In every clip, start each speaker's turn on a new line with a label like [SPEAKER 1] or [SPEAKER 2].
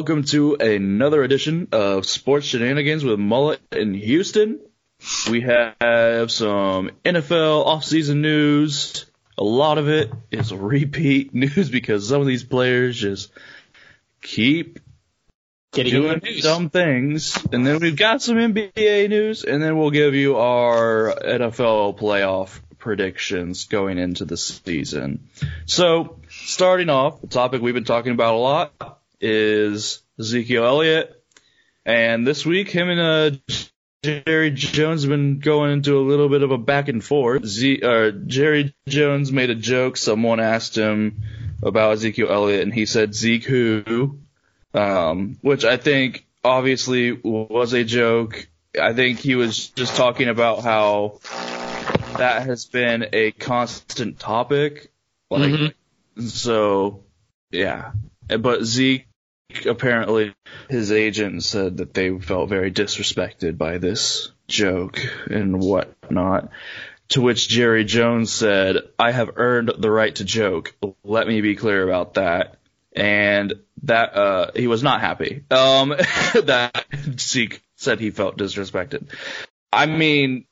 [SPEAKER 1] Welcome to another edition of Sports Shenanigans with Mullet in Houston. We have some NFL offseason news. A lot of it is repeat news because some of these players just keep
[SPEAKER 2] Getting
[SPEAKER 1] doing dumb things. And then we've got some NBA news, and then we'll give you our NFL playoff predictions going into the season. So, starting off, the topic we've been talking about a lot is Ezekiel Elliott. And this week, him and uh, Jerry Jones have been going into a little bit of a back and forth. Z- uh, Jerry Jones made a joke. Someone asked him about Ezekiel Elliott, and he said Zeke who, um, which I think obviously was a joke. I think he was just talking about how that has been a constant topic. Like,
[SPEAKER 2] Mhm.
[SPEAKER 1] so, yeah. But Zeke, apparently, his agent said that they felt very disrespected by this joke and whatnot. To which Jerry Jones said, I have earned the right to joke. Let me be clear about that. And that, uh, he was not happy. Um, that Zeke said he felt disrespected. I mean,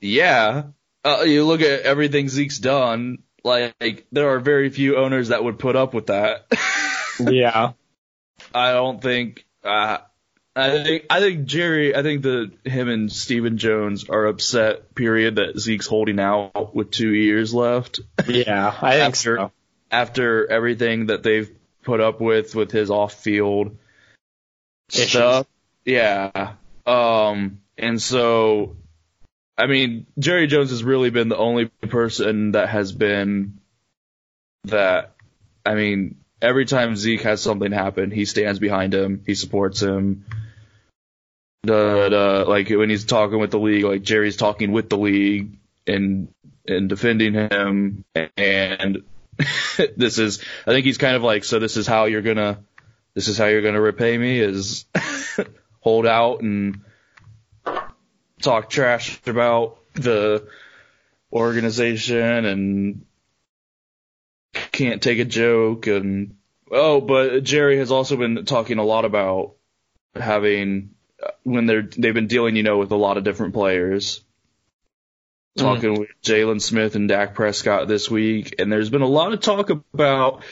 [SPEAKER 1] yeah, uh, you look at everything Zeke's done, like, there are very few owners that would put up with that.
[SPEAKER 2] Yeah.
[SPEAKER 1] I don't think. Uh, I think I think Jerry. I think that him and Stephen Jones are upset. Period. That Zeke's holding out with two years left
[SPEAKER 2] Yeah. I think
[SPEAKER 1] After-
[SPEAKER 2] so.
[SPEAKER 1] after everything that they've put up with with his off-field
[SPEAKER 2] Issues.
[SPEAKER 1] stuff. Yeah. Um. And so, I mean, Jerry Jones has really been the only person that has been that. I mean, every time Zeke has something happen, he stands behind him. He supports him. The, the like when he's talking with the league, like Jerry's talking with the league and and defending him. And this is, I think he's kind of like, so this is how you're gonna, this is how you're gonna repay me is hold out and talk trash about the organization and can't take a joke and oh but Jerry has also been talking a lot about having uh, when they're they've been dealing you know with a lot of different players. Talking with Jaylon Smith and Dak Prescott this week and there's been a lot of talk about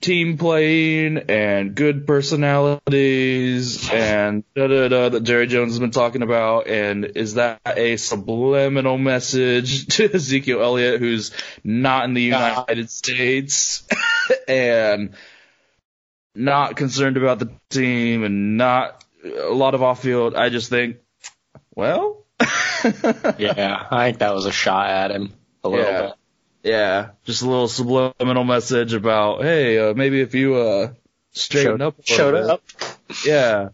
[SPEAKER 1] team playing and good personalities and da da da that Jerry Jones has been talking about. And is that a subliminal message to Ezekiel Elliott, who's not in the. United States and not concerned about the team and not a lot of off field? I just think, well,
[SPEAKER 2] Yeah. I think that was a shot at him a little
[SPEAKER 1] Yeah.
[SPEAKER 2] bit.
[SPEAKER 1] Yeah, just a little subliminal message about, hey, uh, maybe if you uh straighten
[SPEAKER 2] Showed-
[SPEAKER 1] up,
[SPEAKER 2] Showed
[SPEAKER 1] bit.
[SPEAKER 2] up.
[SPEAKER 1] Yeah.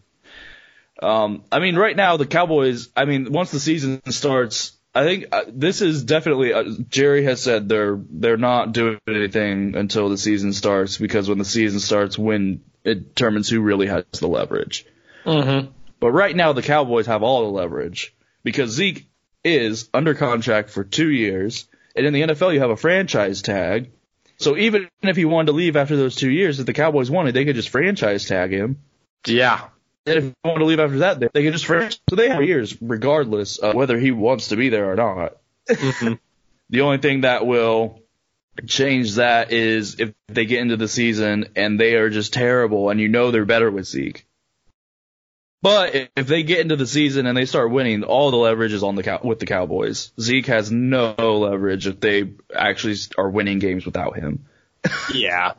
[SPEAKER 1] Um, I mean, right now the Cowboys. I mean, once the season starts, I think uh, this is definitely. Uh, Jerry has said they're they're not doing anything until the season starts because when the season starts, when it determines who really has the leverage.
[SPEAKER 2] Mm-hmm.
[SPEAKER 1] But right now the Cowboys have all the leverage because Zeke is under contract for two years, and in the NFL you have a franchise tag. So even if he wanted to leave after those two years, if the Cowboys wanted, they could just franchise tag him.
[SPEAKER 2] Yeah.
[SPEAKER 1] And if he wanted to leave after that, they, they could just franchise. So they have years, regardless of whether he wants to be there or not.
[SPEAKER 2] Mm-hmm.
[SPEAKER 1] The only thing that will change that is if they get into the season and they are just terrible and you know they're better with Zeke. But if they get into the season and they start winning, all the leverage is on the cow- with the Cowboys. Zeke has no leverage if they actually are winning games without him.
[SPEAKER 2] Yeah.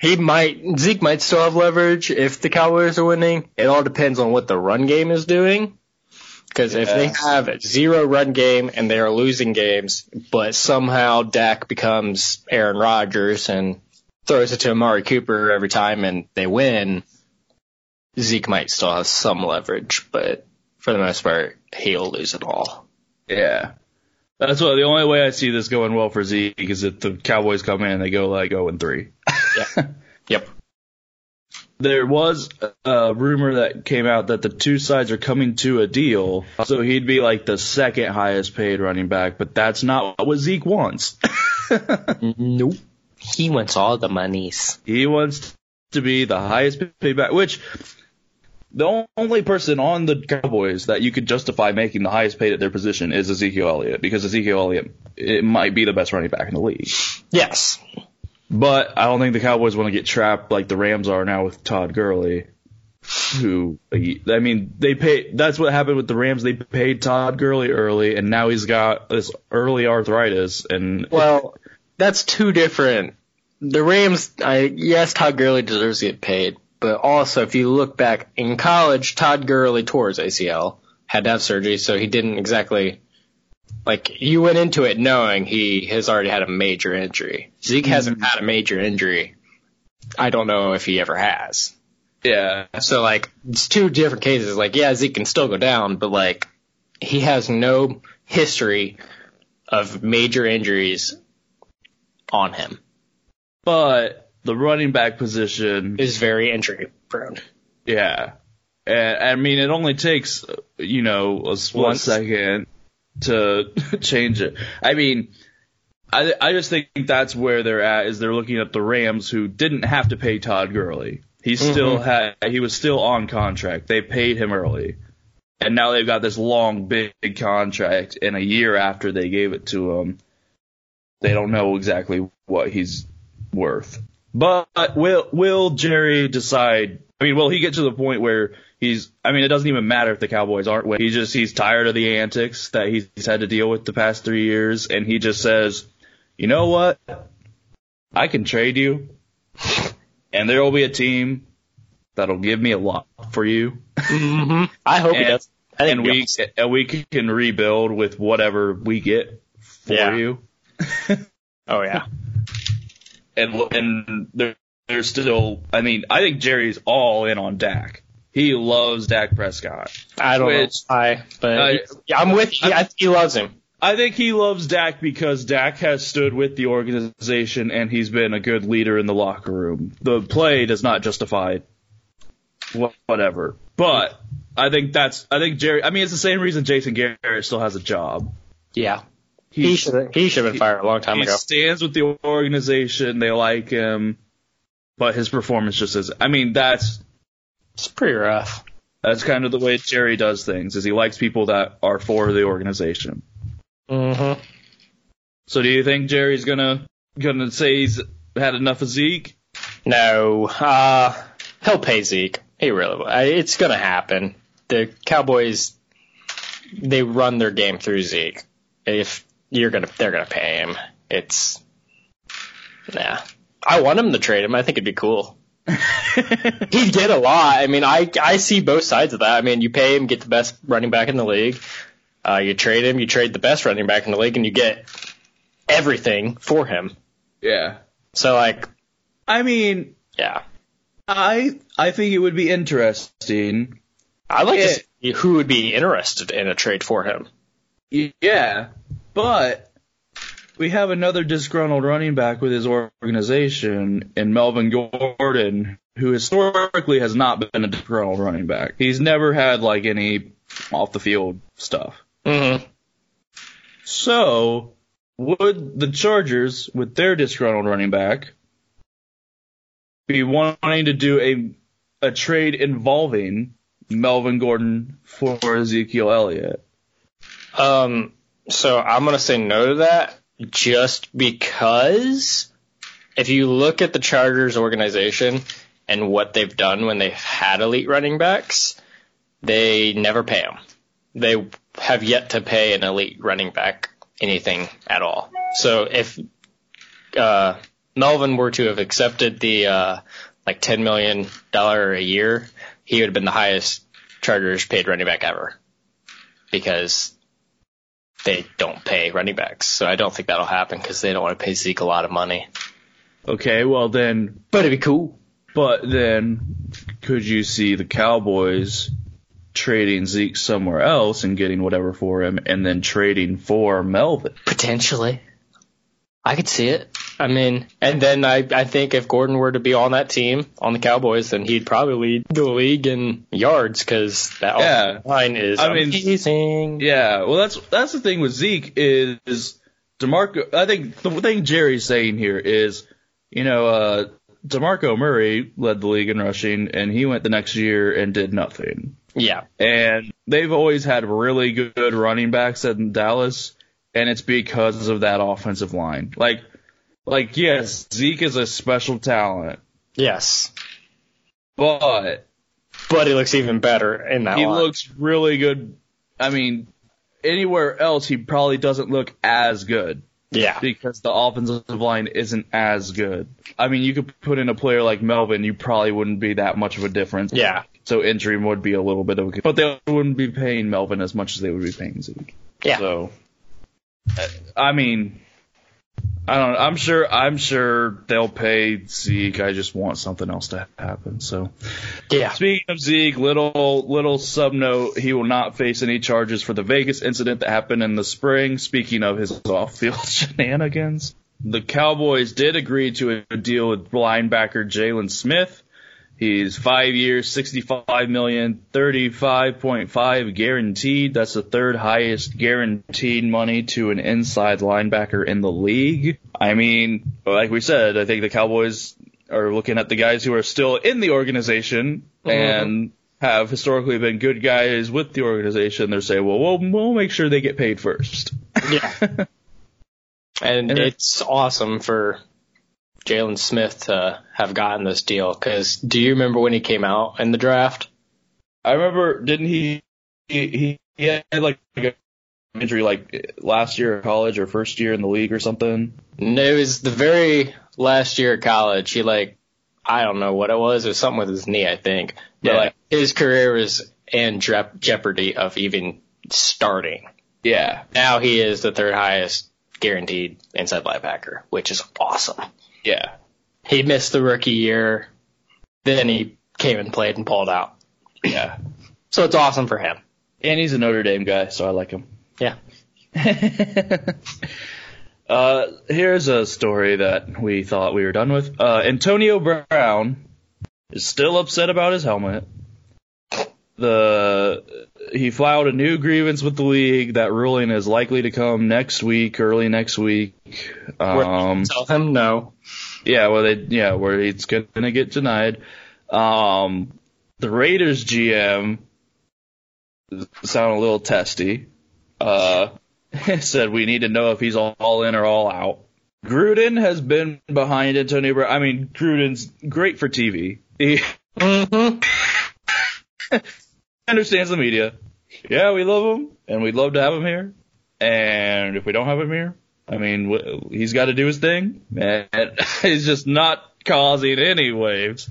[SPEAKER 2] He might, Zeke might still have leverage if the Cowboys are winning. It all depends on what the run game is doing. Because if they have a zero run game and they are losing games, but somehow Dak becomes Aaron Rodgers and throws it to Amari Cooper every time and they win, Zeke might still have some leverage, but for the most part, he'll lose it all.
[SPEAKER 1] Yeah. That's what the only way I see this going well for Zeke is if the Cowboys come in and they go like 0 and 3.
[SPEAKER 2] Yeah. Yep.
[SPEAKER 1] There was a rumor that came out that the two sides are coming to a deal, so he'd be like the second highest paid running back, but that's not what Zeke wants.
[SPEAKER 2] Nope. He wants all the monies.
[SPEAKER 1] he wants to be the highest paid back, which the only person on the Cowboys that you could justify making the highest paid at their position is Ezekiel Elliott because Ezekiel Elliott it might be the best running back in the league.
[SPEAKER 2] Yes.
[SPEAKER 1] But I don't think the Cowboys want to get trapped like the Rams are now with Todd Gurley, who I mean they pay. That's what happened with the Rams. They paid Todd Gurley early, and now he's got this early arthritis. And
[SPEAKER 2] well, that's two different. The Rams, I yes, Todd Gurley deserves to get paid, but also if you look back in college, Todd Gurley tore his ACL, had to have surgery, so he didn't exactly like you went into it knowing he has already had a major injury. Zeke mm-hmm. hasn't had a major injury. I don't know if he ever has.
[SPEAKER 1] Yeah.
[SPEAKER 2] So like it's two different cases. Like yeah, Zeke can still go down, but like he has no history of major injuries on him.
[SPEAKER 1] But the running back position
[SPEAKER 2] is very injury prone.
[SPEAKER 1] Yeah. And, I mean, it only takes, you know, a split Once. second to change it. I mean, I I just think that's where they're at is they're looking at the Rams who didn't have to pay Todd Gurley. He mm-hmm. still had he was still on contract. They paid him early. And now they've got this long big contract and a year after they gave it to him, they don't know exactly what he's worth. But will will Jerry decide I mean, will he get to the point where he's I mean, it doesn't even matter if the Cowboys aren't winning. He just he's tired of the antics that he's had to deal with the past three years, and he just says, you know what? I can trade you, and there will be a team that'll give me a lot for you.
[SPEAKER 2] Mm-hmm. I hope and, he does.
[SPEAKER 1] and we and we can rebuild with whatever we get for yeah. you.
[SPEAKER 2] oh yeah.
[SPEAKER 1] And and there, there's still. I mean, I think Jerry's all in on Dak. He loves Dak Prescott.
[SPEAKER 2] I don't which, know why, but yeah, I'm with you. I, he loves him.
[SPEAKER 1] I think he loves Dak because Dak has stood with the organization and he's been a good leader in the locker room. The play does not justify whatever, but I think that's I think Jerry. I mean, it's the same reason Jason Garrett still has a job.
[SPEAKER 2] Yeah, he should he should have been fired a long time
[SPEAKER 1] he
[SPEAKER 2] ago.
[SPEAKER 1] He stands with the organization. They like him, but his performance just is. I mean, that's
[SPEAKER 2] it's pretty rough.
[SPEAKER 1] That's kind of the way Jerry does things. Is he likes people that are for the organization.
[SPEAKER 2] Mm-hmm.
[SPEAKER 1] So do you think Jerry's gonna gonna say he's had enough of Zeke?
[SPEAKER 2] No. Uh, he'll pay Zeke. He really will. It's gonna happen. The Cowboys, they run their game through Zeke. If you're gonna, they're gonna pay him. It's, nah. I want him to trade him. I think it'd be cool. he did a lot. I mean, I I see both sides of that. I mean, you pay him, get the best running back in the league. Uh, you trade him, you trade the best running back in the league, and you get everything for him.
[SPEAKER 1] Yeah.
[SPEAKER 2] So like,
[SPEAKER 1] I mean,
[SPEAKER 2] yeah,
[SPEAKER 1] I I think it would be interesting.
[SPEAKER 2] I'd like it, to see who would be interested in a trade for him.
[SPEAKER 1] Yeah, but we have another disgruntled running back with his organization in Melvin Gordon, who historically has not been a disgruntled running back. He's never had like any off the field stuff.
[SPEAKER 2] Mm-hmm.
[SPEAKER 1] So, would the Chargers, with their disgruntled running back, be wanting to do a a trade involving Melvin Gordon for Ezekiel Elliott?
[SPEAKER 2] Um, so I'm gonna say no to that just because if you look at the Chargers organization and what they've done when they've had elite running backs, they never pay them. They have yet to pay an elite running back anything at all. So if uh, Melvin were to have accepted the uh, like ten million dollar a year, he would have been the highest Chargers paid running back ever because they don't pay running backs. So I don't think that'll happen because they don't want to pay Zeke a lot of money.
[SPEAKER 1] Okay, well then,
[SPEAKER 2] but it'd be cool.
[SPEAKER 1] But then, could you see the Cowboys trading Zeke somewhere else and getting whatever for him, and then trading for Melvin?
[SPEAKER 2] Potentially. I could see it. I mean, and then I, I think if Gordon were to be on that team, on the Cowboys, then he'd probably lead the league in yards because that yeah. line is I amazing.
[SPEAKER 1] Mean, yeah, well, that's that's the thing with Zeke is, is DeMarco. I think the thing Jerry's saying here is, you know, uh, DeMarco Murray led the league in rushing, and he went the next year and did nothing.
[SPEAKER 2] Yeah.
[SPEAKER 1] And they've always had really good running backs in Dallas, and it's because of that offensive line. Like, like yes, Zeke is a special talent,
[SPEAKER 2] Yes.
[SPEAKER 1] but
[SPEAKER 2] But he looks even better in that
[SPEAKER 1] he
[SPEAKER 2] line.
[SPEAKER 1] looks really good. I mean, anywhere else he probably doesn't look as good.
[SPEAKER 2] yeah.
[SPEAKER 1] because the offensive line isn't as good. I mean, you could put in a player like Melvin, you probably wouldn't be that much of a difference.
[SPEAKER 2] Yeah.
[SPEAKER 1] So injury would be a little bit of a, but they wouldn't be paying Melvin as much as they would be paying Zeke.
[SPEAKER 2] Yeah.
[SPEAKER 1] So, I mean, I don't. I'm sure, I'm sure they'll pay Zeke. I just want something else to happen. So,
[SPEAKER 2] Yeah.
[SPEAKER 1] Speaking of Zeke, little little sub note: he will not face any charges for the Vegas incident that happened in the spring. Speaking of his off-field shenanigans, the Cowboys did agree to a deal with linebacker Jaylon Smith. He's five years, sixty-five million, thirty-five point five guaranteed. That's the third highest guaranteed money to an inside linebacker in the league. I mean, like we said, I think the Cowboys are looking at the guys who are still in the organization mm-hmm. and have historically been good guys with the organization. They're saying, well, we'll, we'll make sure they get paid first.
[SPEAKER 2] Yeah. And,
[SPEAKER 1] And it-
[SPEAKER 2] it's awesome for Jaylon Smith to have gotten this deal because do you remember when he came out in the draft?
[SPEAKER 1] I remember, didn't he, he, he had like a injury like last year of college or first year in the league or something?
[SPEAKER 2] And It was the very last year of college. He like, I don't know what it was. It was something with his knee, I think. But
[SPEAKER 1] Yeah.
[SPEAKER 2] like his career was in jeopardy of even starting.
[SPEAKER 1] Yeah.
[SPEAKER 2] Now he is the third highest guaranteed inside linebacker, which is awesome.
[SPEAKER 1] Yeah.
[SPEAKER 2] He missed the rookie year, then he came and played and pulled out.
[SPEAKER 1] Yeah.
[SPEAKER 2] So it's awesome for him.
[SPEAKER 1] And he's a Notre Dame guy, so I like him.
[SPEAKER 2] Yeah.
[SPEAKER 1] uh, here's a story that we thought we were done with. Uh, Antonio Brown is still upset about his helmet. The he filed a new grievance with the league. That ruling is likely to come next week, early next week. Um,
[SPEAKER 2] Tell him no.
[SPEAKER 1] yeah, well, they yeah, where it's gonna get denied. Um, the Raiders GM sound a little testy. Uh, said we need to know if he's all in or all out. Gruden has been behind Antonio Brown. I mean, Gruden's great for TV. He
[SPEAKER 2] Mm-hmm.
[SPEAKER 1] understands the media. Yeah, we love him, and we'd love to have him here. And if we don't have him here, I mean, he's got to do his thing, and he's just not causing any waves.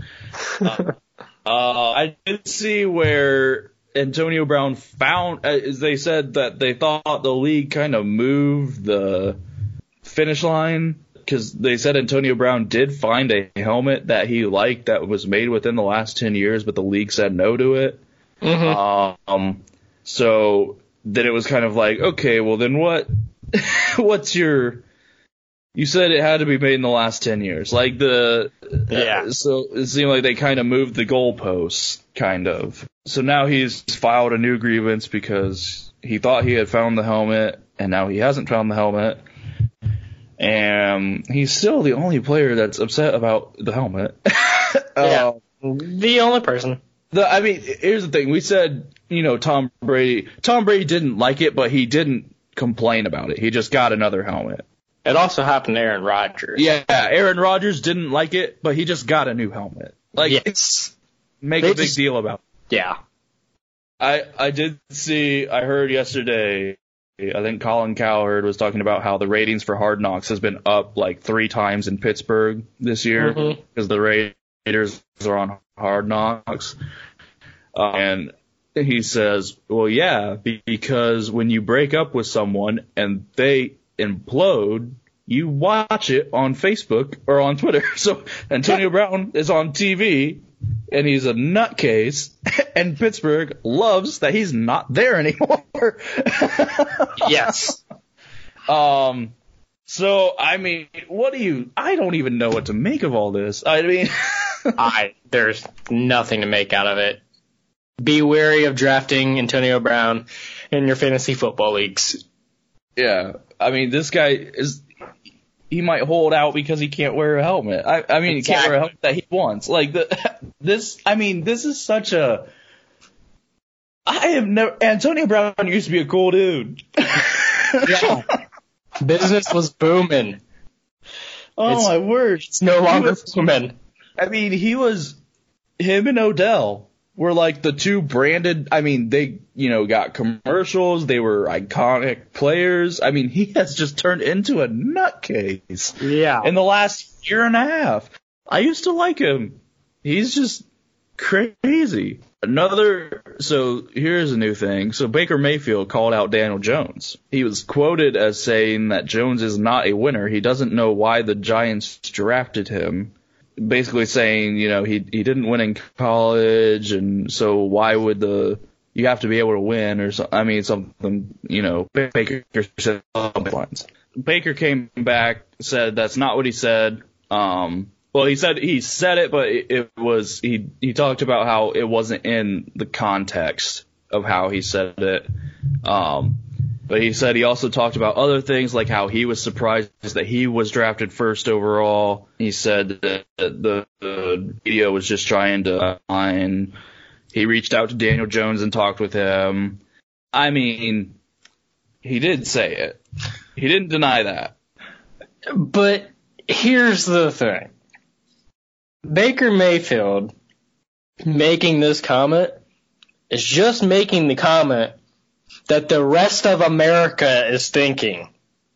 [SPEAKER 1] Uh, uh, I did see where Antonio Brown found, uh, they said that they thought the league kind of moved the finish line because they said Antonio Brown did find a helmet that he liked that was made within the last 10 years, but the league said no to it.
[SPEAKER 2] Mm-hmm.
[SPEAKER 1] Um, so then it was kind of like, okay, well then what, what's your, you said it had to be made in the last 10 years. Like the,
[SPEAKER 2] Yeah.
[SPEAKER 1] uh, so it seemed like they kind of moved the goalposts, kind of. So now he's filed a new grievance because he thought he had found the helmet and now he hasn't found the helmet. And he's still the only player that's upset about the helmet.
[SPEAKER 2] Yeah.
[SPEAKER 1] Uh,
[SPEAKER 2] the only person.
[SPEAKER 1] The, I mean, here's the thing. We said, you know, Tom Brady. Tom Brady didn't like it, but he didn't complain about it. He just got another helmet.
[SPEAKER 2] It also happened to Aaron Rodgers.
[SPEAKER 1] Yeah, Aaron Rodgers didn't like it, but he just got a new helmet. Like,
[SPEAKER 2] yes.
[SPEAKER 1] make
[SPEAKER 2] They
[SPEAKER 1] a big
[SPEAKER 2] just-
[SPEAKER 1] deal about. It.
[SPEAKER 2] Yeah.
[SPEAKER 1] I I did see. I heard yesterday. I think Colin Cowherd was talking about how the ratings for Hard Knocks has been up like three times in Pittsburgh this year
[SPEAKER 2] Mhm.
[SPEAKER 1] because the Raiders are on Hard Knocks. Uh, and he says, well, yeah, because when you break up with someone and they implode, you watch it on Facebook or on Twitter. So Antonio Brown is on TV and he's a nutcase and Pittsburgh loves that he's not there anymore.
[SPEAKER 2] Yes.
[SPEAKER 1] Um, so I mean, what do you? I don't even know what to make of all this. I mean,
[SPEAKER 2] I there's nothing to make out of it. Be wary of drafting Antonio Brown in your fantasy football leagues.
[SPEAKER 1] yeah. I mean, this guy is. he might hold out because he can't wear a helmet. I, I mean, he can't wear a helmet that he wants. Like the, this, I mean, this is such a. I have never. Antonio Brown used to be a cool dude.
[SPEAKER 2] Yeah. Business was booming.
[SPEAKER 1] Oh
[SPEAKER 2] It's-
[SPEAKER 1] my word!
[SPEAKER 2] It's no longer
[SPEAKER 1] was-
[SPEAKER 2] booming.
[SPEAKER 1] I mean, he was him and Odell were like the two branded. I mean, they you know got commercials. They were iconic players. I mean, he has just turned into a nutcase
[SPEAKER 2] Yeah.
[SPEAKER 1] in the last year and a half. I used to like him. He's just crazy. Another, so here's a new thing. So Baker Mayfield called out Daniel Jones. He was quoted as saying that Jones is not a winner. He doesn't know why the Giants drafted him. Basically saying, you know, he he didn't win in college, and so why would the you have to be able to win or so, I mean something, you know, Baker said lines. Baker came back, said that's not what he said. Um, well, he said he said it, but it, it was he he talked about how it wasn't in the context of how he said it. Um, but he said he also talked about other things like how he was surprised that he was drafted first overall. He said that the, the media was just trying to find. He reached out to Daniel Jones and talked with him. I mean, he did say it. He didn't deny that.
[SPEAKER 2] But here's the thing. Baker Mayfield making this comment is just making the comment that the rest of America is thinking.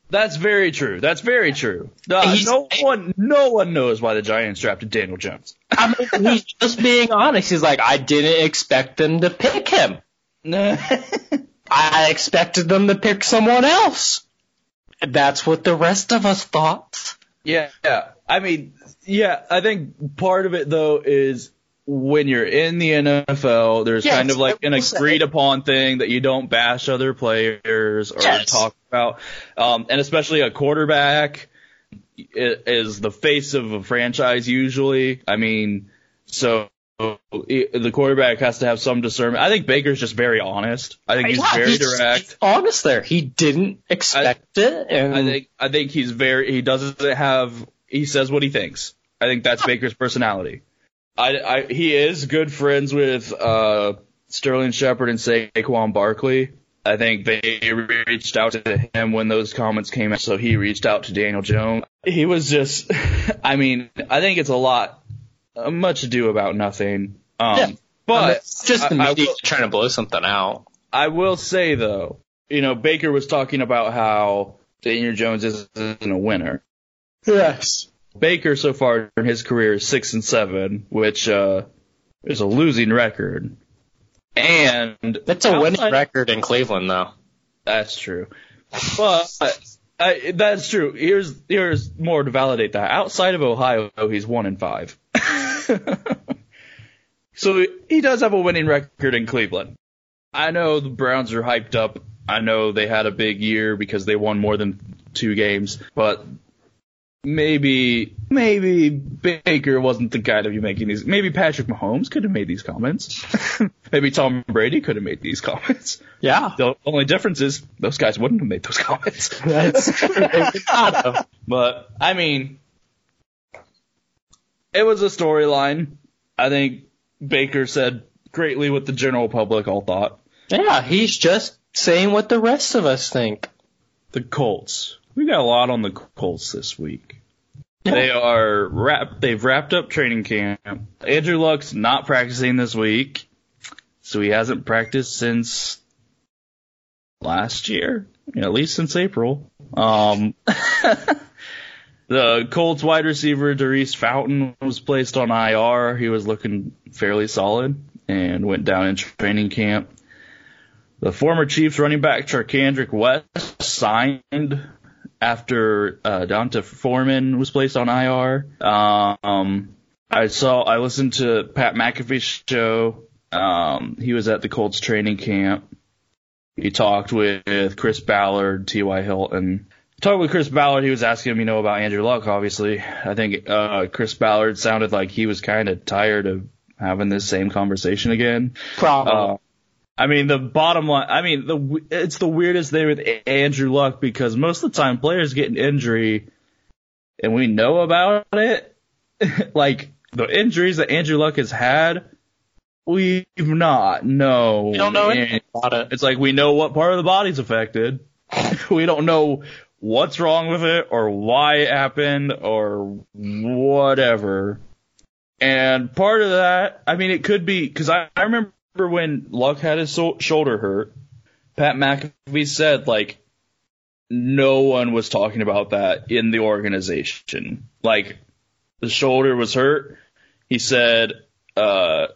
[SPEAKER 1] That's very true. That's very true. Uh,
[SPEAKER 2] no,
[SPEAKER 1] no one, no one knows why the Giants drafted Daniel Jones.
[SPEAKER 2] I mean, he's just being honest. He's like, I didn't expect them to pick him. I expected them to pick someone else. That's what the rest of us thought.
[SPEAKER 1] yeah, yeah. I mean, yeah. I think part of it though is when you're in the NFL, there's
[SPEAKER 2] Yes,
[SPEAKER 1] kind of like an
[SPEAKER 2] I
[SPEAKER 1] agreed upon thing that you don't bash other players or
[SPEAKER 2] Yes.
[SPEAKER 1] talk about, um, and especially a quarterback is the face of a franchise usually. I mean, so. The quarterback has to have some discernment. I think Baker's just very honest. I think he's
[SPEAKER 2] Yeah,
[SPEAKER 1] very
[SPEAKER 2] he's-
[SPEAKER 1] direct.
[SPEAKER 2] he's honest there. He didn't expect it. And
[SPEAKER 1] I think I think he's very he doesn't have he says what he thinks. I think that's Baker's personality. I, I he is good friends with uh Sterling Shepard and Saquon Barkley. I think they reached out to him when those comments came out, so he reached out to Daniel Jones. He was just, I mean, I think it's a lot, uh, much ado about nothing. Um,
[SPEAKER 2] Yeah. I mean,
[SPEAKER 1] but
[SPEAKER 2] just the
[SPEAKER 1] I- I
[SPEAKER 2] media
[SPEAKER 1] will-
[SPEAKER 2] trying to blow something out.
[SPEAKER 1] I will say though, you know, Baker was talking about how Daniel Jones isn't a winner.
[SPEAKER 2] Yes.
[SPEAKER 1] Baker so far in his career is six and seven, which uh, is a losing record. And
[SPEAKER 2] That's a winning record in Cleveland, though.
[SPEAKER 1] That's true, but I, that's true. Here's here's more to validate that. Outside of Ohio, he's one and five. so he does have a winning record in Cleveland. I know the Browns are hyped up. I know they had a big year because they won more than two games, but maybe maybe Baker wasn't the guy to be making these. Maybe Patrick Mahomes could have made these comments. maybe Tom Brady could have made these comments.
[SPEAKER 2] Yeah.
[SPEAKER 1] The only difference is those guys wouldn't have made those comments.
[SPEAKER 2] That's true. They would not have.
[SPEAKER 1] But I mean, it was a storyline. I think Baker said greatly what the general public all thought.
[SPEAKER 2] Yeah, he's just saying what the rest of us think.
[SPEAKER 1] The Colts. We got a lot on the Colts this week. They are wrap. They've wrapped up training camp. Andrew Luck's not practicing this week, so he hasn't practiced since last year, at least since April. Um, the Colts wide receiver Daurice Fountain was placed on IR. He was looking fairly solid and went down in training camp. The former Chiefs running back Charcandrick West signed after uh, D'Onta Foreman was placed on IR. Um, I saw, I listened to Pat McAfee's show. Um, he was at the Colts training camp. He talked with Chris Ballard, T.Y. Hilton. Talked with Chris Ballard. He was asking him, you know, about Andrew Luck, obviously. I think, uh, Chris Ballard sounded like he was kind of tired of having this same conversation again.
[SPEAKER 2] Probably.
[SPEAKER 1] Uh, I mean, the bottom line, I mean, the, it's the weirdest thing with A- Andrew Luck because most of the time players get an injury and we know about it, like the injuries that Andrew Luck has had, we've not. No,
[SPEAKER 2] We don't know anything about it.
[SPEAKER 1] It's like we know what part of the body's affected. we don't know what's wrong with it or why it happened or whatever. And part of that, I mean, it could be because I, I remember when Luck had his so- shoulder hurt. Pat McAfee said like no one was talking about that in the organization. Like the shoulder was hurt. He said uh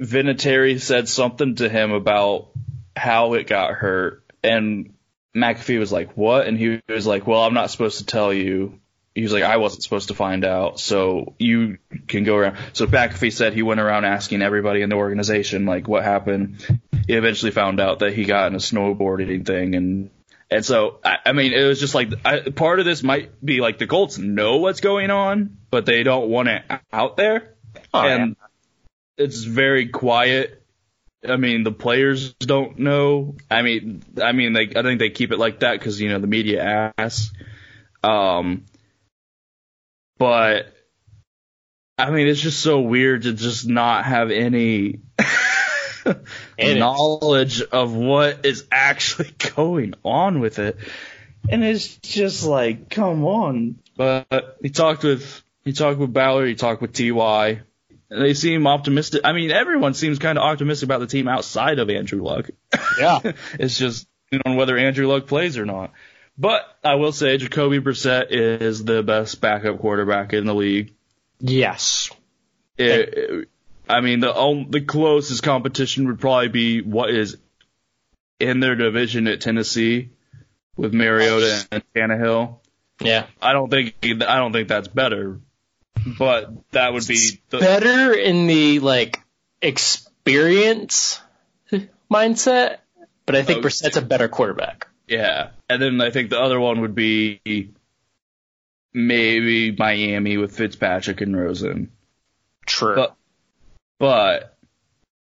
[SPEAKER 1] Vinatieri said something to him about how it got hurt and McAfee was like, "What?" and he was like, "Well, I'm not supposed to tell you." He was like, "I wasn't supposed to find out, so you can go around." So McAfee said he went around asking everybody in the organization like what happened. He eventually found out that he got in a snowboarding thing and and so, I, I mean, it was just like I, part of this might be like the Colts know what's going on, but they don't want it out there,
[SPEAKER 2] Oh,
[SPEAKER 1] and it's very quiet. I mean, the players don't know. I mean, I mean, they I think they keep it like that because you know the media asks. Um, but I mean, it's just so weird to just not have any knowledge of what is actually going on with it. And it's just like, come on. But he talked with he talked with Ballard, he talked with Ty. And they seem optimistic. I mean, everyone seems kind of optimistic about the team outside of Andrew Luck.
[SPEAKER 2] yeah.
[SPEAKER 1] it's just you know whether Andrew Luck plays or not. But I will say Jacoby Brissett is the best backup quarterback in the league.
[SPEAKER 2] Yes.
[SPEAKER 1] It, it- I mean, the the closest competition would probably be what is in their division at Tennessee with Mariota and Tannehill.
[SPEAKER 2] Yeah.
[SPEAKER 1] I don't think I don't think that's better, but that would be the,
[SPEAKER 2] Better in the like experience mindset, but I think
[SPEAKER 1] Okay.
[SPEAKER 2] Brissett's a better quarterback.
[SPEAKER 1] yeah. And then I think the other one would be maybe Miami with Fitzpatrick and Rosen.
[SPEAKER 2] True.
[SPEAKER 1] But but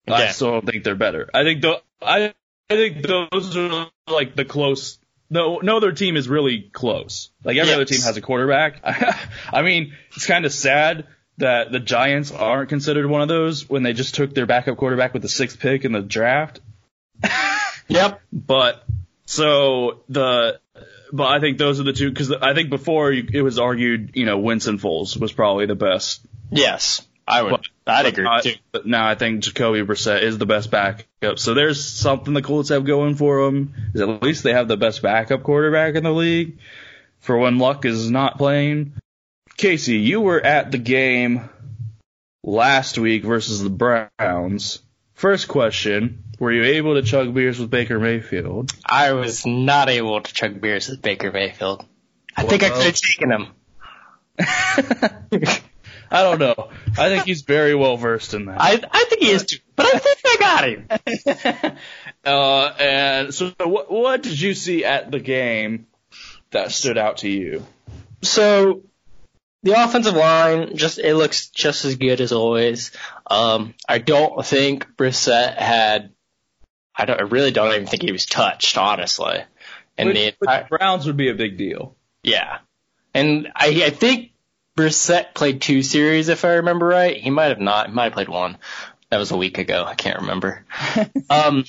[SPEAKER 1] I still don't think they're better. I think the I I think those are like the close. No, no other team is really close. Like every other team has a quarterback. I mean, it's kind of sad that the Giants aren't considered one of those when they just took their backup quarterback with the sixth pick in the draft.
[SPEAKER 2] yep.
[SPEAKER 1] But so the, but I think those are the two because I think before you, it was argued, you know, Winston Foles was probably the best
[SPEAKER 2] Yes. I would. I'd agree
[SPEAKER 1] uh,
[SPEAKER 2] too.
[SPEAKER 1] But now I think Jacoby Brissett is the best backup. So there's something the Colts have going for them. Is at least they have the best backup quarterback in the league for when Luck is not playing. Casey, you were at the game last week versus the Browns. First question: Were you able to chug beers with Baker Mayfield?
[SPEAKER 2] I was not able to chug beers with Baker Mayfield. I think I could have taken him.
[SPEAKER 1] I don't know. I think he's very well versed in that.
[SPEAKER 2] I I think he is too, but I think I got him.
[SPEAKER 1] Uh, and so what, what did you see at the game that stood out to you?
[SPEAKER 2] So the offensive line just it looks just as good as always. Um, I don't think Brissett had. I don't. I really don't even think he was touched, honestly. And
[SPEAKER 1] With-
[SPEAKER 2] the entire,
[SPEAKER 1] Browns would be a big deal.
[SPEAKER 2] yeah, and I I think Brissett played two series if I remember right. He might have not. He might have played one. That was a week ago. I can't remember. um,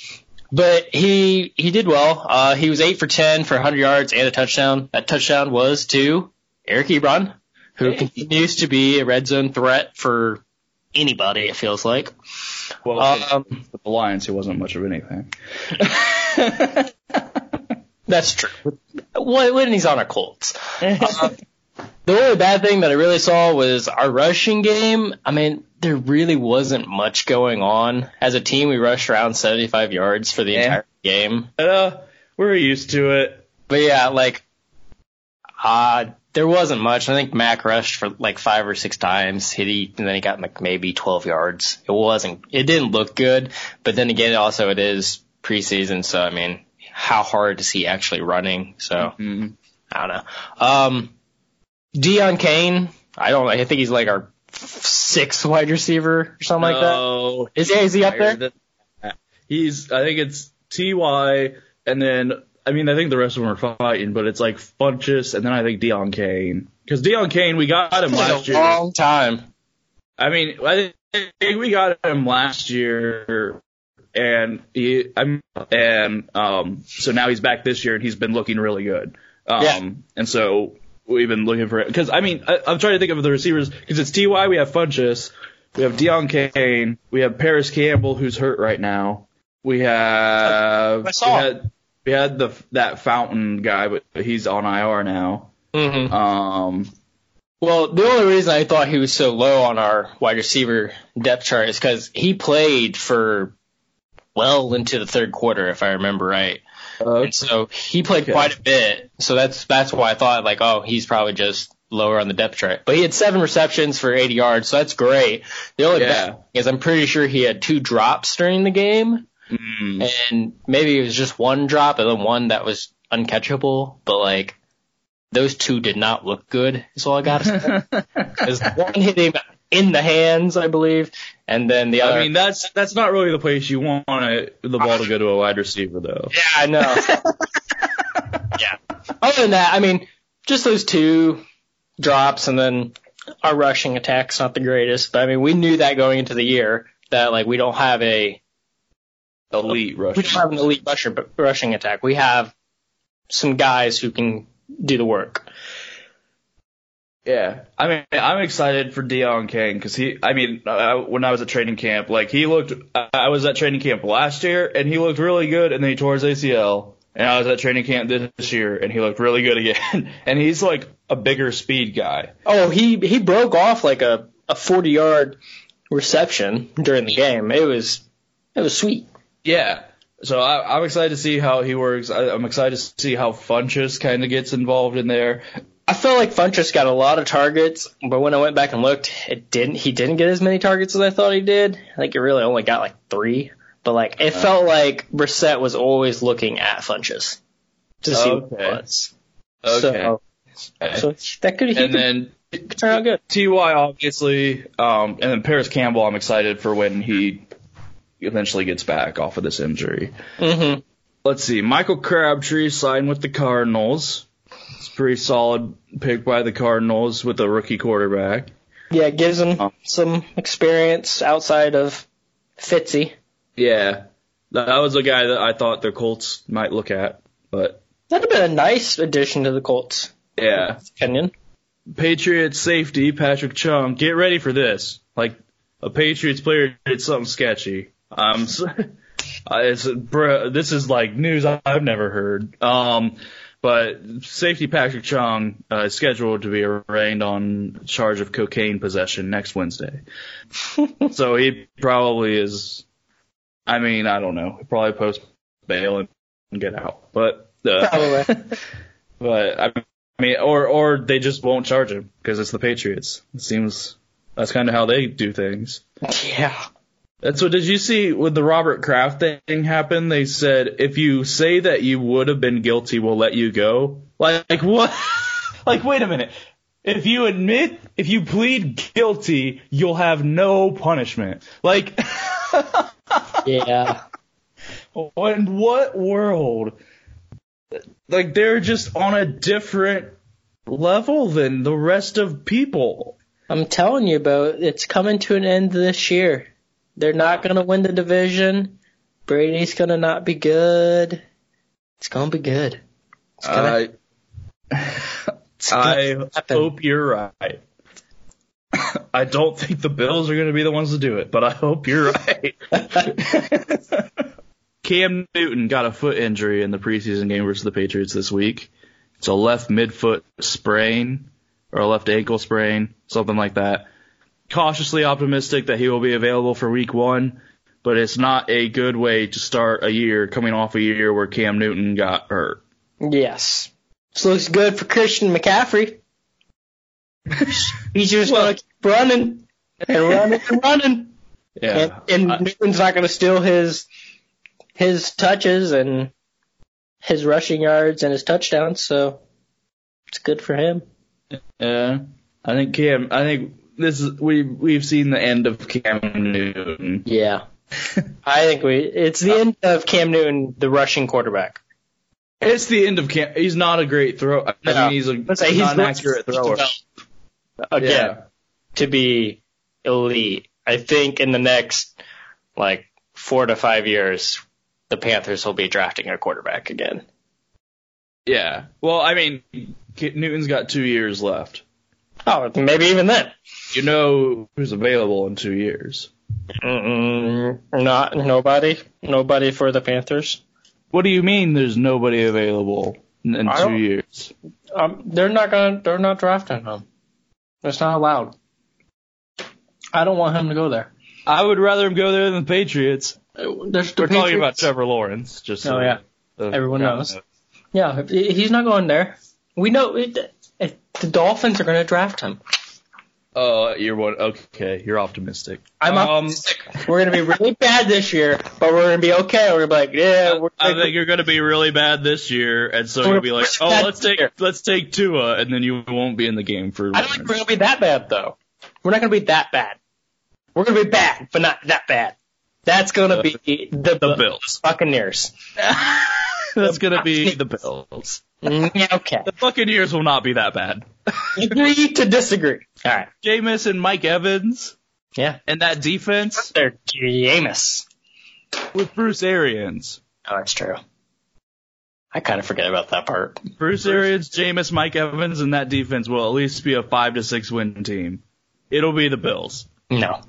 [SPEAKER 2] but he he did well. Uh, he was eight for ten for 100 yards and a touchdown. That touchdown was to Eric Ebron, who
[SPEAKER 1] Hey.
[SPEAKER 2] continues to be a red zone threat for anybody. It feels like.
[SPEAKER 1] Well,
[SPEAKER 2] Um,
[SPEAKER 1] the Lions, he wasn't much of anything.
[SPEAKER 2] That's true. When when he's on a Colts. Uh, the only bad thing that I really saw was our rushing game. I mean, there really wasn't much going on. As a team, we rushed around 75 yards for the
[SPEAKER 1] Yeah.
[SPEAKER 2] entire game.
[SPEAKER 1] uh, we're used to it.
[SPEAKER 2] But yeah, like, uh, there wasn't much. I think Mack rushed for like five or six times. He, and then he got like maybe 12 yards. It wasn't, it didn't look good. But then again, also it is preseason. So, I mean, how hard is he actually running? So,
[SPEAKER 1] Mm.
[SPEAKER 2] I don't know. Um, Deon Cain, I don't, I think he's like our sixth wide receiver or something like that.
[SPEAKER 1] No,
[SPEAKER 2] Is he, is he up there?
[SPEAKER 1] than. He's, I think it's Ty, and then I mean I think the rest of them are fighting, but it's like Funchess, and then I think Deon Cain. because Deon Cain, we got him last
[SPEAKER 2] a
[SPEAKER 1] year.
[SPEAKER 2] long time.
[SPEAKER 1] I mean, I think we got him last year, and he, I'm, and um, so now he's back this year, and he's been looking really good. Um,
[SPEAKER 2] Yeah.
[SPEAKER 1] and so we've been looking for it because I mean, I, I'm trying to think of the receivers because it's Ty, we have Funchess, we have Deon Cain, we have Parris Campbell who's hurt right now, we have
[SPEAKER 2] I saw
[SPEAKER 1] we had we had the that Fountain guy, but he's on IR now.
[SPEAKER 2] Mm-hmm.
[SPEAKER 1] Um,
[SPEAKER 2] Well, the only reason I thought he was so low on our wide receiver depth chart is because he played for well into the third quarter, if I remember right. And so he played
[SPEAKER 1] Okay.
[SPEAKER 2] quite a bit. So that's that's why I thought like, oh, he's probably just lower on the depth chart. But he had seven receptions for 80 yards, so that's great. The only
[SPEAKER 1] Yeah.
[SPEAKER 2] bad thing is I'm pretty sure he had two drops during the game,
[SPEAKER 1] mm,
[SPEAKER 2] and maybe it was just one drop and then one that was uncatchable. But like, those two did not look good. Is all I gotta say. Because one hit him in the hands, I believe, and then the other.
[SPEAKER 1] I mean, that's that's not really the place you want it, the ball to go to a wide receiver, though.
[SPEAKER 2] yeah, I know. yeah. Other than that, I mean, just those two drops, and then our rushing attack's not the greatest. But I mean, we knew that going into the year that like we don't have a
[SPEAKER 1] Elite rush.
[SPEAKER 2] we don't have an elite rusher, but rushing attack. We have some guys who can do the work.
[SPEAKER 1] Yeah, I mean, I'm excited for Deon Cain because he. I mean, uh, when I was at training camp, like he looked. I I was at training camp last year, and he looked really good, and then he tore his ACL. And I was at training camp this year, and he looked really good again. and he's like a bigger speed guy.
[SPEAKER 2] Oh, he he broke off like a a 40 yard reception during the game. It was it was sweet.
[SPEAKER 1] Yeah. So I, I'm excited to see how he works. I, I'm excited to see how Funchess kind of gets involved in there.
[SPEAKER 2] I felt like Funchess got a lot of targets, but when I went back and looked, it didn't. He didn't get as many targets as I thought he did. I think he really only got like three. But like, it felt like Brissett was always looking at Funchess to see what it was.
[SPEAKER 1] Okay.
[SPEAKER 2] So, so that could
[SPEAKER 1] and
[SPEAKER 2] could
[SPEAKER 1] then
[SPEAKER 2] turn out good.
[SPEAKER 1] Ty obviously, um, and then Parris Campbell. I'm excited for when he eventually gets back off of this injury.
[SPEAKER 2] hmm
[SPEAKER 1] Let's see. Michael Crabtree signed with the Cardinals. It's a pretty solid pick by the Cardinals with a rookie quarterback.
[SPEAKER 2] Yeah, it gives him
[SPEAKER 1] Oh.
[SPEAKER 2] some experience outside of Fitzy.
[SPEAKER 1] Yeah, that was a guy that I thought the Colts might look at, but
[SPEAKER 2] That'd have been a nice addition to the Colts.
[SPEAKER 1] yeah.
[SPEAKER 2] Kenyon.
[SPEAKER 1] Patriots safety Patrick Chung. Get ready for this. Like a Patriots player did something sketchy. Um, so, uh, it's, bruh, this is like news I've never heard. Um, but safety Patrick Chung uh, is scheduled to be arraigned on charge of cocaine possession next Wednesday. so he probably is. I mean, I don't know. He'll probably post bail and get out. But uh,
[SPEAKER 2] Probably.
[SPEAKER 1] but I mean, or or they just won't charge him because it's the Patriots. It seems that's kind of how they do things.
[SPEAKER 2] yeah.
[SPEAKER 1] That's what did you see with the Robert Kraft thing happen? They said if you say that you would have been guilty, we'll let you go. Like, like what? like wait a minute. If you admit, if you plead guilty, you'll have no punishment. Like,
[SPEAKER 2] Yeah.
[SPEAKER 1] in what world? Like they're just on a different level than the rest of people.
[SPEAKER 2] I'm telling you, Bo, it's coming to an end this year. They're not going to win the division. Brady's going to not be good. It's going to be good. It's gonna,
[SPEAKER 1] I I
[SPEAKER 2] happen.
[SPEAKER 1] hope you're right. I don't think the Bills are going to be the ones to do it, but I hope you're right. Cam Newton got a foot injury in the preseason game versus the Patriots this week. It's a left midfoot sprain or a left ankle sprain, something like that. Cautiously optimistic that he will be available for week one, but it's not a good way to start a year coming off a year where Cam Newton got hurt.
[SPEAKER 2] Yes. This looks good for Christian McCaffrey. He's just
[SPEAKER 1] Well-
[SPEAKER 2] going to keep running and running and running.
[SPEAKER 1] Yeah.
[SPEAKER 2] and
[SPEAKER 1] I-
[SPEAKER 2] and Newton's not going to steal his his touches and his rushing yards and his touchdowns, so it's good for him.
[SPEAKER 1] Yeah, I think Cam. I think this is we we've seen the end of Cam Newton.
[SPEAKER 2] Yeah. I think we it's the end of Cam Newton, the rushing quarterback.
[SPEAKER 1] It's the end of Cam. He's not a great throw. I
[SPEAKER 2] Yeah.
[SPEAKER 1] mean, he's a
[SPEAKER 2] Let's say he's
[SPEAKER 1] not an accurate thrower.
[SPEAKER 2] Again,
[SPEAKER 1] Yeah.
[SPEAKER 2] to be elite, I think in the next like four to five years, the Panthers will be drafting a quarterback again.
[SPEAKER 1] Yeah. Well, I mean, Newton's got two years left.
[SPEAKER 2] Oh, maybe even then.
[SPEAKER 1] You know who's available in two years.
[SPEAKER 2] Mm-mm, not nobody, nobody for the Panthers.
[SPEAKER 1] What do you mean there's nobody available in,
[SPEAKER 2] I
[SPEAKER 1] two years?
[SPEAKER 2] Um, they're not gonna, they're not drafting him. It's not allowed. I don't want him to go there.
[SPEAKER 1] I would rather him go there than the Patriots.
[SPEAKER 2] There's the
[SPEAKER 1] We're talking about Trevor Lawrence, just so
[SPEAKER 2] Oh, yeah. Everyone
[SPEAKER 1] crowd
[SPEAKER 2] knows. Yeah, he's not going there. We know it, it, the Dolphins are going to draft him.
[SPEAKER 1] Oh, you're one. Okay, you're optimistic.
[SPEAKER 2] I'm
[SPEAKER 1] Um,
[SPEAKER 2] optimistic. We're going to be really bad this year, but we're going to be okay. We're going to be like, yeah, we're
[SPEAKER 1] I think you're going to be really bad this year, and so
[SPEAKER 2] We're
[SPEAKER 1] you'll be like, "Oh, let's take
[SPEAKER 2] year.
[SPEAKER 1] let's take Tua," and then you won't be in the game for.
[SPEAKER 2] I don't think we're going to be that bad though. We're not going to be that bad. We're going to be bad, but not that bad. That's going to be the,
[SPEAKER 1] the Bills.
[SPEAKER 2] Buccaneers.
[SPEAKER 1] That's going to be the Bills.
[SPEAKER 2] Mm, okay.
[SPEAKER 1] The Buccaneers will not be that bad.
[SPEAKER 2] Agree to disagree. All right.
[SPEAKER 1] Jameis and Mike Evans
[SPEAKER 2] Yeah.
[SPEAKER 1] and that defense
[SPEAKER 2] They're Jameis.
[SPEAKER 1] with Bruce Arians.
[SPEAKER 2] Oh, that's true. I kind of forget about that part.
[SPEAKER 1] Bruce Arians, Jameis, Mike Evans, and that defense will at least be a five to six win team. It'll be the Bills.
[SPEAKER 2] No.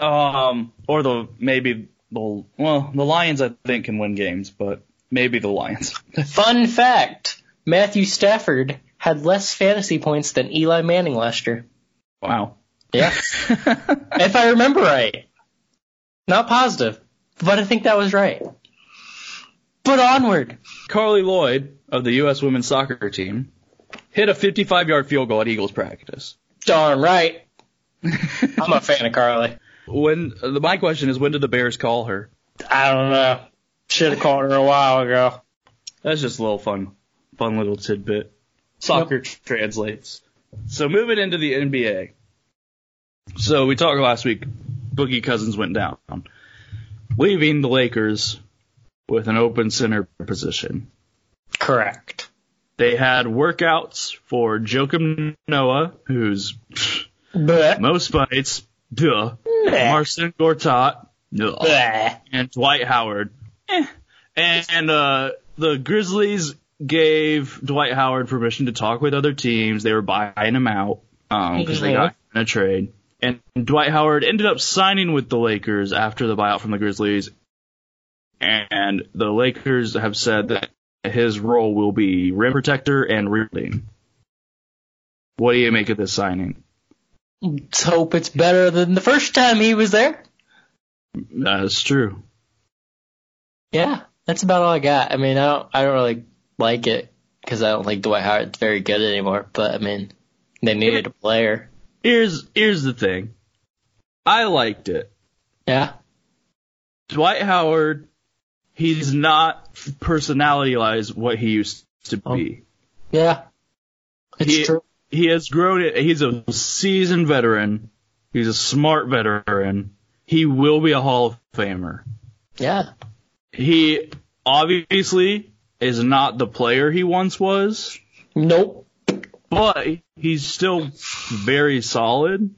[SPEAKER 1] Um, or the maybe the well, the Lions I think can win games, but maybe the Lions.
[SPEAKER 2] Fun fact: Matthew Stafford had less fantasy points than Eli Manning last year.
[SPEAKER 1] wow.
[SPEAKER 2] Yeah, if I remember right. Not positive, but I think that was right. But onward.
[SPEAKER 1] Carli Lloyd of the U.S. women's soccer team hit a 55 yard field goal at Eagles practice.
[SPEAKER 2] Darn right. I'm a fan of Carli.
[SPEAKER 1] When uh, my question is, when did the Bears call her?
[SPEAKER 2] I don't know. Should have called her a while ago.
[SPEAKER 1] That's just a little fun, fun little tidbit. Soccer translates. So moving into the NBA. So we talked last week. Boogie Cousins went down, leaving the Lakers with an open center position.
[SPEAKER 2] Correct.
[SPEAKER 1] They had workouts for Joakim Noah, who's
[SPEAKER 2] Bleh.
[SPEAKER 1] most fights, duh. Marcin Gortat, duh. And Dwight Howard. Eh. And uh, the Grizzlies gave Dwight Howard permission to talk with other teams. They were buying him out because they got in a trade. And Dwight Howard ended up signing with the Lakers after the buyout from the Grizzlies. And the Lakers have said that his role will be rim protector and rebounding. What do you make of this signing?
[SPEAKER 2] Let's hope it's better than the first time he was there.
[SPEAKER 1] That's true.
[SPEAKER 2] Yeah, that's about all I got. I mean, I don't, I don't really like it because I don't think Dwight Howard's very good anymore. But I mean, they needed a player.
[SPEAKER 1] Here's here's the thing. I liked it.
[SPEAKER 2] Yeah,
[SPEAKER 1] Dwight Howard, he's not personality wise what he used to oh. be.
[SPEAKER 2] yeah, it's
[SPEAKER 1] He-
[SPEAKER 2] true.
[SPEAKER 1] He has grown it. He's a seasoned veteran. He's a smart veteran. He will be a Hall of Famer.
[SPEAKER 2] Yeah,
[SPEAKER 1] He obviously is not the player he once was,
[SPEAKER 2] nope.
[SPEAKER 1] but he's still very solid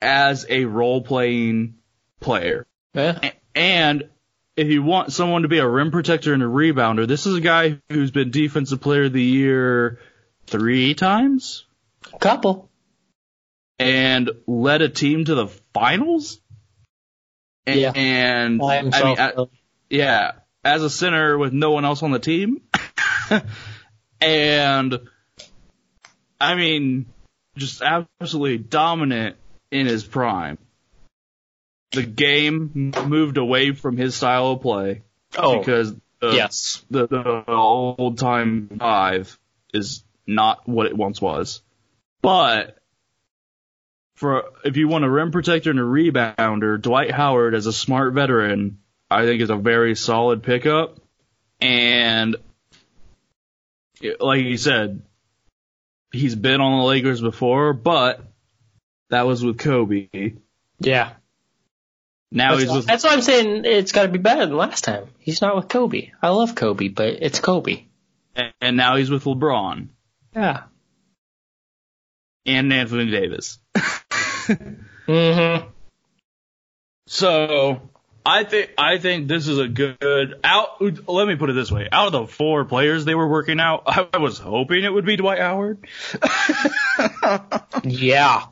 [SPEAKER 1] as a role playing player.
[SPEAKER 2] Yeah,
[SPEAKER 1] And if you want someone to be a rim protector and a rebounder, this is a guy who's been defensive player of the year three times A
[SPEAKER 2] couple.
[SPEAKER 1] and led a team to the finals. And,
[SPEAKER 2] Yeah.
[SPEAKER 1] And I mean. I- yeah, as a center with no one else on the team. and I mean, just absolutely dominant in his prime. The game moved away from his style of play
[SPEAKER 2] oh,
[SPEAKER 1] because the,
[SPEAKER 2] yes.
[SPEAKER 1] the, the old time five is not what it once was. But for if you want a rim protector and a rebounder, Dwight Howard as a smart veteran, I think is a very solid pickup. And like you said, he's been on the Lakers before, but that was with Kobe.
[SPEAKER 2] Yeah.
[SPEAKER 1] Now
[SPEAKER 2] That's,
[SPEAKER 1] he's with
[SPEAKER 2] that's why I'm saying it's got to be better than last time. He's not with Kobe. I love Kobe, but it's Kobe.
[SPEAKER 1] and, and now he's with LeBron
[SPEAKER 2] Yeah.
[SPEAKER 1] and Anthony Davis.
[SPEAKER 2] Mm-hmm.
[SPEAKER 1] So I think I think this is a good out. Let me put it this way: out of the four players they were working out, I was hoping it would be Dwight Howard.
[SPEAKER 2] Yeah.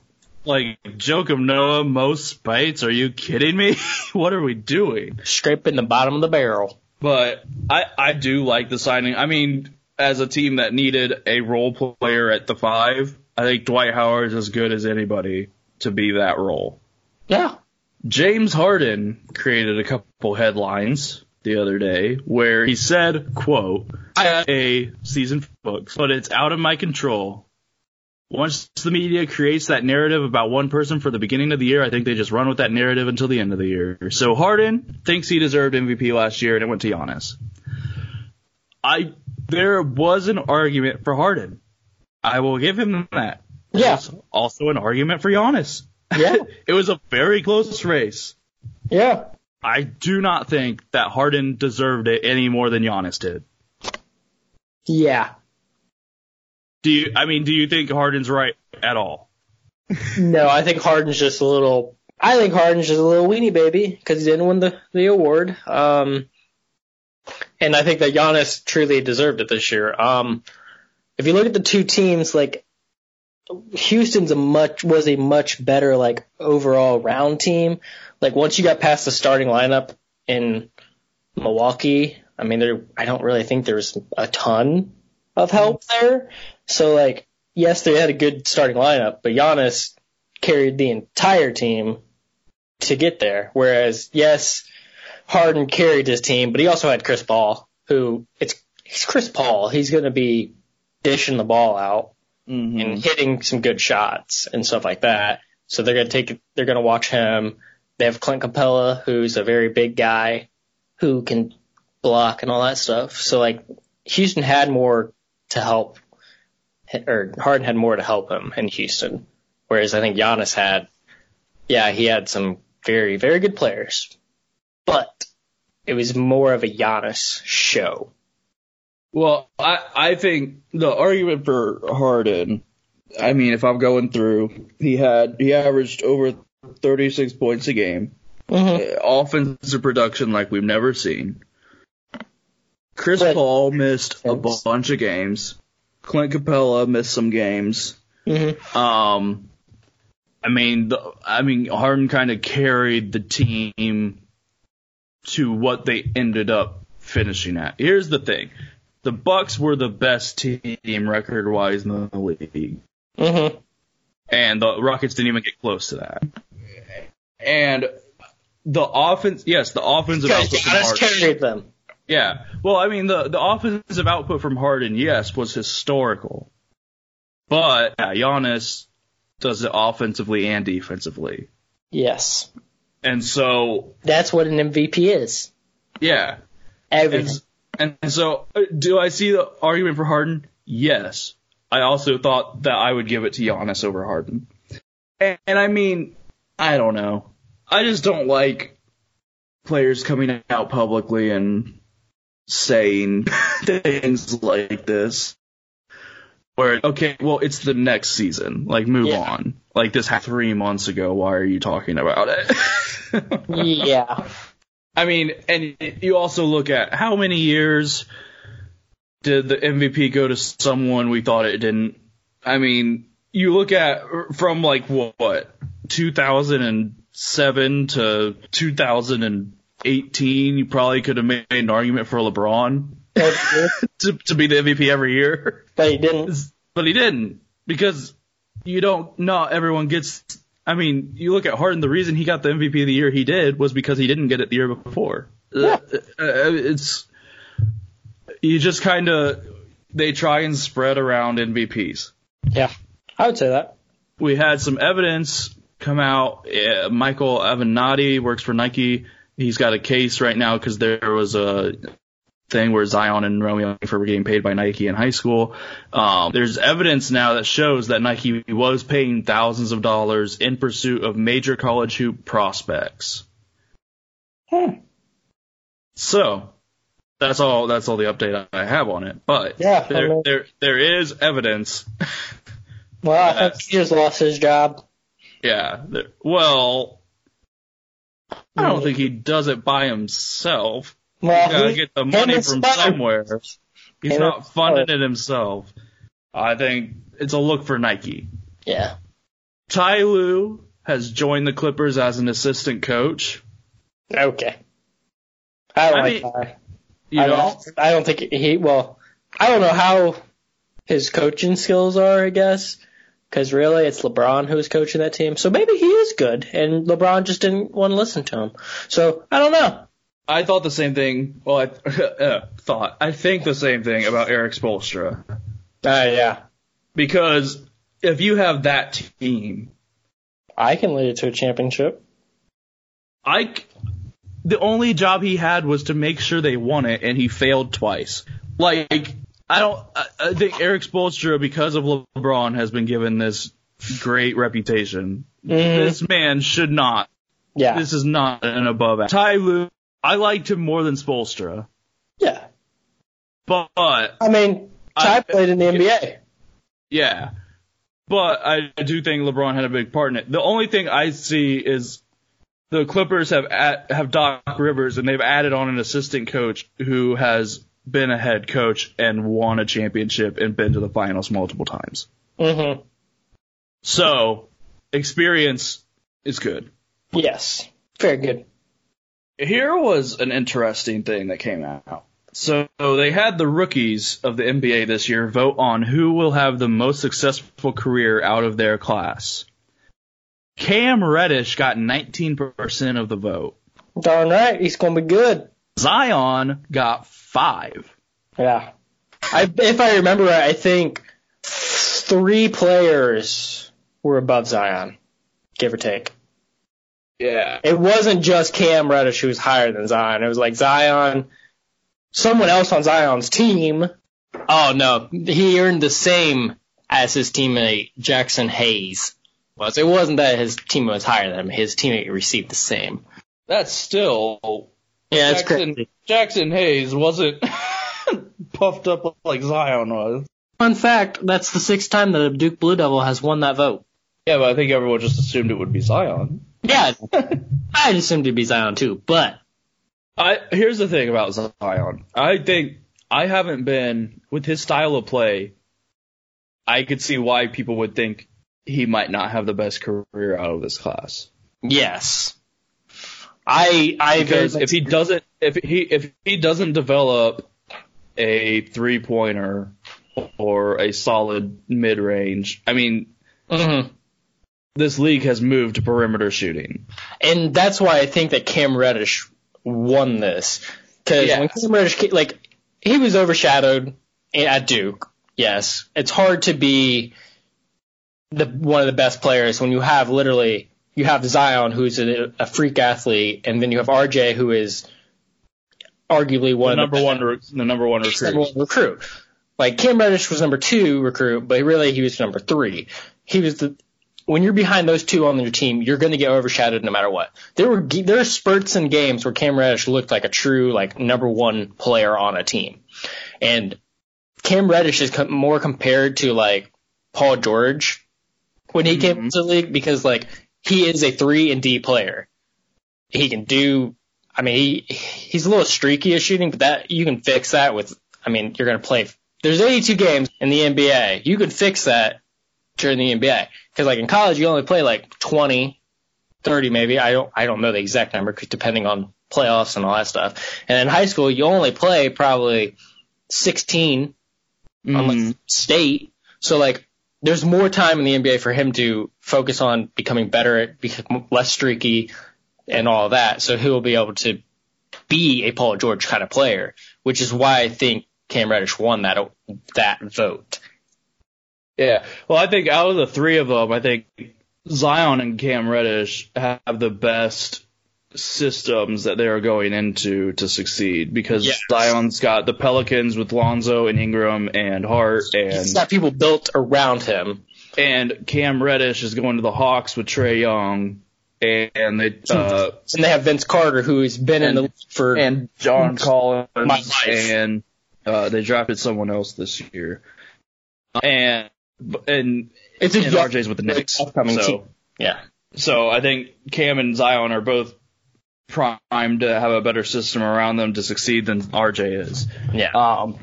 [SPEAKER 1] like Joakim Noah, most Spites. Are you kidding me? what are we doing?
[SPEAKER 2] Scraping the bottom of the barrel.
[SPEAKER 1] But I I do like the signing. I mean, as a team that needed a role player at the five, I think Dwight Howard is as good as anybody to be that role.
[SPEAKER 2] Yeah.
[SPEAKER 1] James Harden created a couple headlines the other day where he said, quote, I have a season books, but it's out of my control. Once the media creates that narrative about one person for the beginning of the year, I think they just run with that narrative until the end of the year. So Harden thinks he deserved MVP last year and it went to Giannis. I, there was an argument for Harden. I will give him that.
[SPEAKER 2] Yeah.
[SPEAKER 1] Also an argument for Giannis.
[SPEAKER 2] Yeah.
[SPEAKER 1] it was a very close race.
[SPEAKER 2] Yeah.
[SPEAKER 1] I do not think that Harden deserved it any more than Giannis did.
[SPEAKER 2] Yeah.
[SPEAKER 1] Do you? I mean, do you think Harden's right at all?
[SPEAKER 2] No, I think Harden's just a little. I think Harden's just a little weenie baby because he didn't win the the award. Um, and I think that Giannis truly deserved it this year. Um, if you look at the two teams, like Houston's a much was a much better like overall round team. Like once you got past the starting lineup in Milwaukee, I mean there I don't really think there's a ton of help mm-hmm. there. So like yes, they had a good starting lineup, but Giannis carried the entire team to get there. Whereas yes, Harden carried his team, but he also had Chris Paul, who it's it's Chris Paul. He's going to be dishing the ball out
[SPEAKER 1] Mm-hmm.
[SPEAKER 2] and hitting some good shots and stuff like that. So they're gonna take they're gonna watch him. They have Clint Capela, who's a very big guy who can block and all that stuff. So like Houston had more to help, or Harden had more to help him in Houston. Whereas I think Giannis had, yeah, he had some very very good players, but it was more of a Giannis show.
[SPEAKER 1] Well, I I think the argument for Harden. I mean, if I'm going through, he had he averaged over 36 points a game,
[SPEAKER 2] Mm-hmm.
[SPEAKER 1] uh, offensive production like we've never seen. Chris
[SPEAKER 2] But-
[SPEAKER 1] Paul missed a bunch of games. Clint Capela missed some games.
[SPEAKER 2] Mm-hmm.
[SPEAKER 1] Um, I mean, the, I mean, Harden kind of carried the team to what they ended up finishing at. Here's the thing: the Bucks were the best team record-wise in the league,
[SPEAKER 2] Mm-hmm.
[SPEAKER 1] and the Rockets didn't even get close to that. And the offense, yes, the offensive output from
[SPEAKER 2] Giannis
[SPEAKER 1] Harden.
[SPEAKER 2] carried them.
[SPEAKER 1] Yeah. Well, I mean, the, the offensive output from Harden, yes, was historical. But yeah, Giannis does it offensively and defensively.
[SPEAKER 2] Yes.
[SPEAKER 1] And so,
[SPEAKER 2] That's what an MVP is.
[SPEAKER 1] yeah.
[SPEAKER 2] Everything.
[SPEAKER 1] And, so, uh, do I see the argument for Harden? Yes. I also thought that I would give it to Giannis over Harden. And, and I mean, I don't know. I just don't like players coming out publicly and saying things like this. Where, okay, well, it's the next season. Like, move
[SPEAKER 2] Yeah.
[SPEAKER 1] on. Like, this happened three months ago. Why are you talking about it?
[SPEAKER 2] yeah.
[SPEAKER 1] I mean, and you also look at how many years did the MVP go to someone we thought it didn't. I mean, you look at from like what 2007 to 2018, you probably could have made an argument for LeBron to, to be the MVP every year,
[SPEAKER 2] but he didn't.
[SPEAKER 1] but he didn't because you don't. Not everyone gets. I mean, you look at Harden. The reason he got the MVP of the year he did was because he didn't get it the year before.
[SPEAKER 2] Yeah.
[SPEAKER 1] Uh, uh, it's you just kind of they try and spread around MVPs.
[SPEAKER 2] Yeah. I would say that.
[SPEAKER 1] We had some evidence come out. Uh, Michael Avenatti works for Nike. He's got a case right now because there was a thing where Zion and Romeo Langford were getting paid by Nike in high school. Um, there's evidence now that shows that Nike was paying thousands of dollars in pursuit of major college hoop prospects.
[SPEAKER 2] Hmm.
[SPEAKER 1] So, That's all. That's all the update I have on it. But
[SPEAKER 2] Yeah, I
[SPEAKER 1] there,
[SPEAKER 2] mean-
[SPEAKER 1] there, there is evidence.
[SPEAKER 2] Well, I think he just lost his job.
[SPEAKER 1] Yeah. There, well, I don't think he does it by himself. He's
[SPEAKER 2] Well,
[SPEAKER 1] gotta
[SPEAKER 2] he-
[SPEAKER 1] get the money from somewhere. He's
[SPEAKER 2] Him
[SPEAKER 1] not funding it himself. I think it's a look for Nike.
[SPEAKER 2] Yeah.
[SPEAKER 1] Ty Lue has joined the Clippers as an assistant coach.
[SPEAKER 2] Okay. I don't
[SPEAKER 1] I
[SPEAKER 2] like
[SPEAKER 1] mean,
[SPEAKER 2] that.
[SPEAKER 1] You
[SPEAKER 2] I
[SPEAKER 1] know,
[SPEAKER 2] don't, I don't think he. Well, I don't know how his coaching skills are. I guess because really it's LeBron who's coaching that team. So maybe he is good, and LeBron just didn't want to listen to him. So I don't know.
[SPEAKER 1] I thought the same thing. Well, I uh, thought I think the same thing about Erik Spoelstra
[SPEAKER 2] Uh, yeah,
[SPEAKER 1] because if you have that team,
[SPEAKER 2] I can lead it to a championship.
[SPEAKER 1] I the only job he had was to make sure they won it, and he failed twice. Like I don't. I, I think Erik Spoelstra, because of LeBron, has been given this great reputation.
[SPEAKER 2] Mhm.
[SPEAKER 1] This man should not.
[SPEAKER 2] Yeah,
[SPEAKER 1] This is not an above. average. Ty Lue, I liked him more than Spoelstra,
[SPEAKER 2] yeah.
[SPEAKER 1] but
[SPEAKER 2] I mean, Ty
[SPEAKER 1] I-
[SPEAKER 2] played in the NBA.
[SPEAKER 1] Yeah. But I do think LeBron had a big part in it. The only thing I see is the Clippers have at, have Doc Rivers and they've added on an assistant coach who has been a head coach and won a championship and been to the finals multiple times.
[SPEAKER 2] Mm-hmm.
[SPEAKER 1] So experience is good.
[SPEAKER 2] Yes, very good.
[SPEAKER 1] Here was an interesting thing that came out. So they had the rookies of the NBA this year vote on who will have the most successful career out of their class. Cam Reddish got 19% of the vote.
[SPEAKER 2] Darn right, he's gonna be good.
[SPEAKER 1] Zion got five.
[SPEAKER 2] Yeah. I, if I remember right, I think three players were above Zion, give or take.
[SPEAKER 1] Yeah.
[SPEAKER 2] It wasn't just Cam Reddish who was higher than Zion. It was like Zion, someone else on Zion's team. Oh no, he earned the same as his teammate Jaxson Hayes was. It wasn't that his teammate was higher than him. His teammate received the same.
[SPEAKER 1] That's still
[SPEAKER 2] Yeah, it's
[SPEAKER 1] Jaxson,
[SPEAKER 2] crazy.
[SPEAKER 1] Jaxson Hayes wasn't puffed up like Zion was.
[SPEAKER 2] Fun fact: that's the sixth time that a Duke Blue Devil has won that vote.
[SPEAKER 1] Yeah, but I think everyone just assumed it would be Zion.
[SPEAKER 2] Yeah, I assumed it'd be Zion too, but
[SPEAKER 1] I here's the thing about Zion. I think I haven't been with his style of play. I could see why people would think he might not have the best career out of this class.
[SPEAKER 2] yes, I I
[SPEAKER 1] Because if he doesn't if he if he doesn't develop a three pointer or a solid mid range, I mean,
[SPEAKER 2] Mhm.
[SPEAKER 1] This league has moved to perimeter shooting.
[SPEAKER 2] and that's why I think that Cam Reddish won this because when Cam Reddish like he was overshadowed at Duke. Yes, it's hard to be the one of the best players when you have literally you have Zion who's a, a freak athlete, and then you have RJ who is arguably
[SPEAKER 1] The
[SPEAKER 2] one of
[SPEAKER 1] number
[SPEAKER 2] the
[SPEAKER 1] one, re- the number one recruit.
[SPEAKER 2] number one recruit. Like Cam Reddish was number two recruit, but really he was number three. He was the when you're behind those two on your team, you're going to get overshadowed no matter what. There were ge- there are spurts in games where Cam Reddish looked like a true like number one player on a team, and Cam Reddish is com- more compared to like Paul George when he came
[SPEAKER 1] Mhm.
[SPEAKER 2] into the league because like he is a three and D player. He can do. I mean, he he's a little streaky at shooting, but that you can fix that with. I mean, you're going to play. There's 82 games in the NBA. You can fix that during the NBA because like in college you only play like 20, 30 maybe. I don't I don't know the exact number 'cause depending on playoffs and all that stuff. And in high school you only play probably 16 unless
[SPEAKER 1] Mhm.
[SPEAKER 2] state. So like, there's more time in the NBA for him to focus on becoming better, at become less streaky, and all that. So he'll be able to be a Paul George kind of player, which is why I think Cam Reddish won that that vote.
[SPEAKER 1] Yeah. Well, I think out of the three of them, I think Zion and Cam Reddish have the best systems that they are going into to succeed because
[SPEAKER 2] Yes.
[SPEAKER 1] Zion's got the Pelicans with Lonzo and Ingram and Hart and
[SPEAKER 2] He's got people built around him.
[SPEAKER 1] and Cam Reddish is going to the Hawks with Trae Young and they uh,
[SPEAKER 2] and they have Vince Carter, who's been in the league for
[SPEAKER 1] and John Collins, and uh, they drafted someone else this year, and and
[SPEAKER 2] it's a
[SPEAKER 1] and
[SPEAKER 2] young-
[SPEAKER 1] RJ's with the Knicks.
[SPEAKER 2] upcoming
[SPEAKER 1] so,
[SPEAKER 2] team. Yeah,
[SPEAKER 1] so I think Cam and Zion are both primed to have a better system around them to succeed than RJ is.
[SPEAKER 2] yeah.
[SPEAKER 1] Um,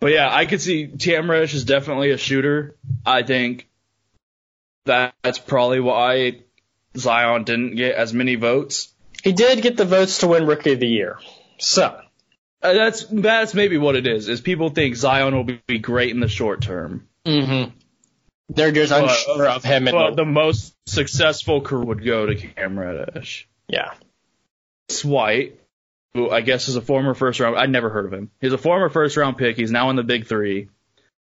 [SPEAKER 1] but yeah, I could see Cam Reddish is definitely a shooter. I think that that's probably why Zion didn't get as many votes.
[SPEAKER 2] he did get the votes to win Rookie of the Year. So
[SPEAKER 1] Uh, that's that's maybe what it is. Is people think Zion will be great in the short term,
[SPEAKER 2] hmm they're just
[SPEAKER 1] But-
[SPEAKER 2] unsure of him.
[SPEAKER 1] But
[SPEAKER 2] the,
[SPEAKER 1] the most successful career would go to Cam Reddish.
[SPEAKER 2] yeah,
[SPEAKER 1] White, who I guess is a former first round. I'd never heard of him. He's a former first round pick. He's now in the big three.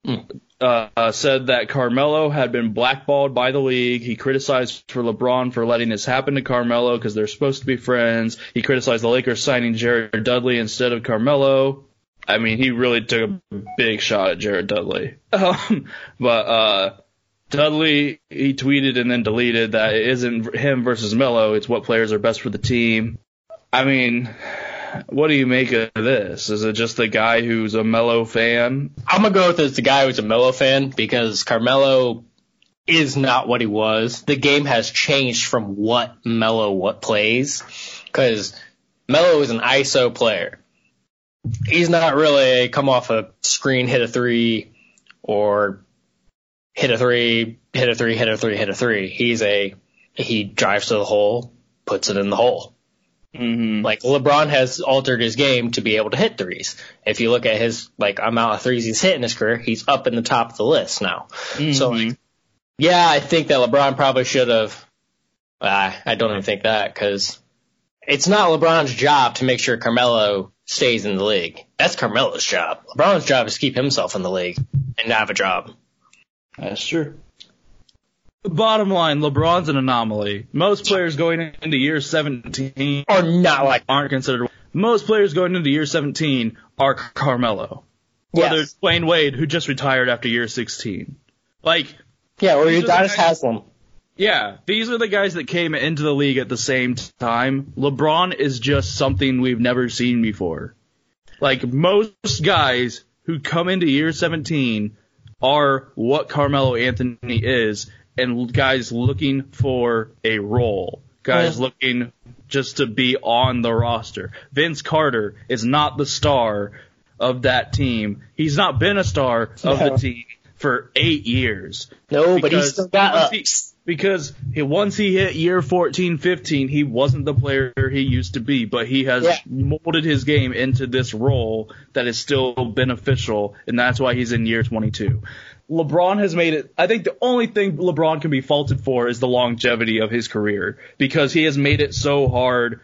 [SPEAKER 2] Mm.
[SPEAKER 1] Uh, uh, said that Carmelo had been blackballed by the league. He criticized for LeBron for letting this happen to Carmelo because they're supposed to be friends. He criticized the Lakers signing Jared Dudley instead of Carmelo. I mean, he really took a big shot at Jared Dudley. Um, but uh, Dudley, he tweeted and then deleted that it isn't him versus Melo. It's what players are best for the team. I mean, what do you make of this? Is it just the guy who's a Melo fan?
[SPEAKER 2] I'm gonna go with as the guy who's a Melo fan because Carmelo is not what he was. The game has changed from what Melo what plays because Melo is an ISO player. He's not really a come off a screen, hit a three, or hit a three, hit a three, hit a three, hit a three. He's a he drives to the hole, puts it in the hole.
[SPEAKER 1] Mm-hmm.
[SPEAKER 2] Like LeBron has altered his game to be able to hit threes. If you look at his like amount of threes he's hit in his career, he's up in the top of the list now. So like, yeah, I think that LeBron probably should have. Uh, I don't even think that because it's not LeBron's job to make sure Carmelo stays in the league. That's Carmelo's job. LeBron's job is to keep himself in the league and not have a job.
[SPEAKER 1] That's true. Bottom line, LeBron's an anomaly. Most players going into year 17
[SPEAKER 2] are not like
[SPEAKER 1] aren't considered. Most players going into year 17 are Carmelo. Whether
[SPEAKER 2] yes.
[SPEAKER 1] it's Dwyane Wade, who just retired after year 16. Like,
[SPEAKER 2] yeah, or
[SPEAKER 1] These are the
[SPEAKER 2] Udonis
[SPEAKER 1] guys-
[SPEAKER 2] Haslem.
[SPEAKER 1] Yeah, these are the guys that came into the league at the same time. LeBron is just something we've never seen before. Like most guys who come into year 17 are what Carmelo Anthony is and guys looking for a role. Guys
[SPEAKER 2] Yeah.
[SPEAKER 1] looking just to be on the roster. Vince Carter is not the star of that team. He's not been a star of
[SPEAKER 2] No.
[SPEAKER 1] the team for eight years
[SPEAKER 2] No, but he's still got ups.
[SPEAKER 1] Because he, once he hit year 14, 15, he wasn't the player he used to be, but he has
[SPEAKER 2] Yeah.
[SPEAKER 1] molded his game into this role that is still beneficial, and that's why he's in year 22. LeBron has made it, I think the only thing LeBron can be faulted for is the longevity of his career, because he has made it so hard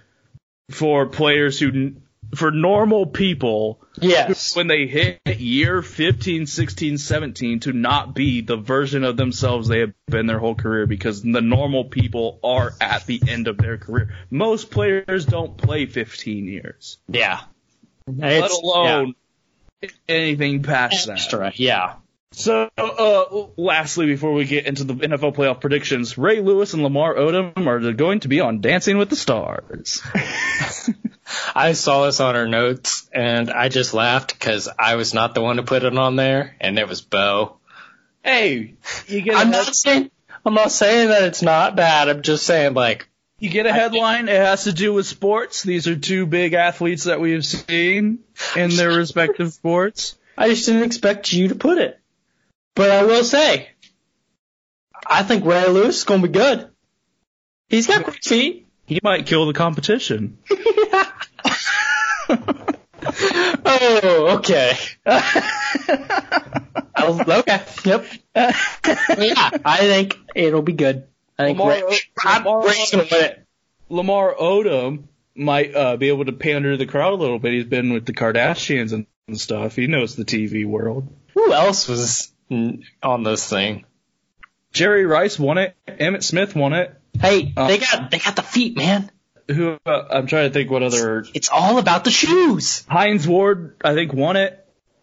[SPEAKER 1] for players who, for normal people,
[SPEAKER 2] Yes.
[SPEAKER 1] when they hit year 15, 16, 17 to not be the version of themselves they have been their whole career because the normal people are at the end of their career. Most players don't play 15 years,
[SPEAKER 2] Yeah.
[SPEAKER 1] let
[SPEAKER 2] It's-
[SPEAKER 1] alone anything past
[SPEAKER 2] yeah.
[SPEAKER 1] that.
[SPEAKER 2] Yeah.
[SPEAKER 1] So, uh, lastly, before we get into the NFL playoff predictions, Ray Lewis and Lamar Odom are going to be on Dancing with the Stars.
[SPEAKER 2] I saw this on her notes and I just laughed because I was not the one to put it on there, and it was Bo.
[SPEAKER 1] hey, you get a
[SPEAKER 2] I'm not saying I'm not saying that it's not bad. I'm just saying like
[SPEAKER 1] You get a headline. It has to do with sports. These are two big athletes that we have seen in their respective sports.
[SPEAKER 2] I just didn't expect you to put it. But I will say, I think Ray Lewis is gonna be good. He's got quick feet.
[SPEAKER 1] He might kill the competition.
[SPEAKER 2] oh, okay. Okay. Yep. yeah, I think it'll be good. I think
[SPEAKER 1] Lamar-
[SPEAKER 2] Ray, I'm-
[SPEAKER 1] Lamar-
[SPEAKER 2] Ray's gonna win it.
[SPEAKER 1] Lamar Odom might uh, be able to pander to the crowd a little bit. He's been with the Kardashians and, and stuff. He knows the TV world.
[SPEAKER 2] Who else was on this thing?
[SPEAKER 1] Jerry Rice won it. Emmitt Smith won it.
[SPEAKER 2] Hey,
[SPEAKER 1] Uh,
[SPEAKER 2] they got they got the feet, man.
[SPEAKER 1] Who uh, I'm trying to think what other
[SPEAKER 2] It's all about the shoes.
[SPEAKER 1] Hines Ward I think won it.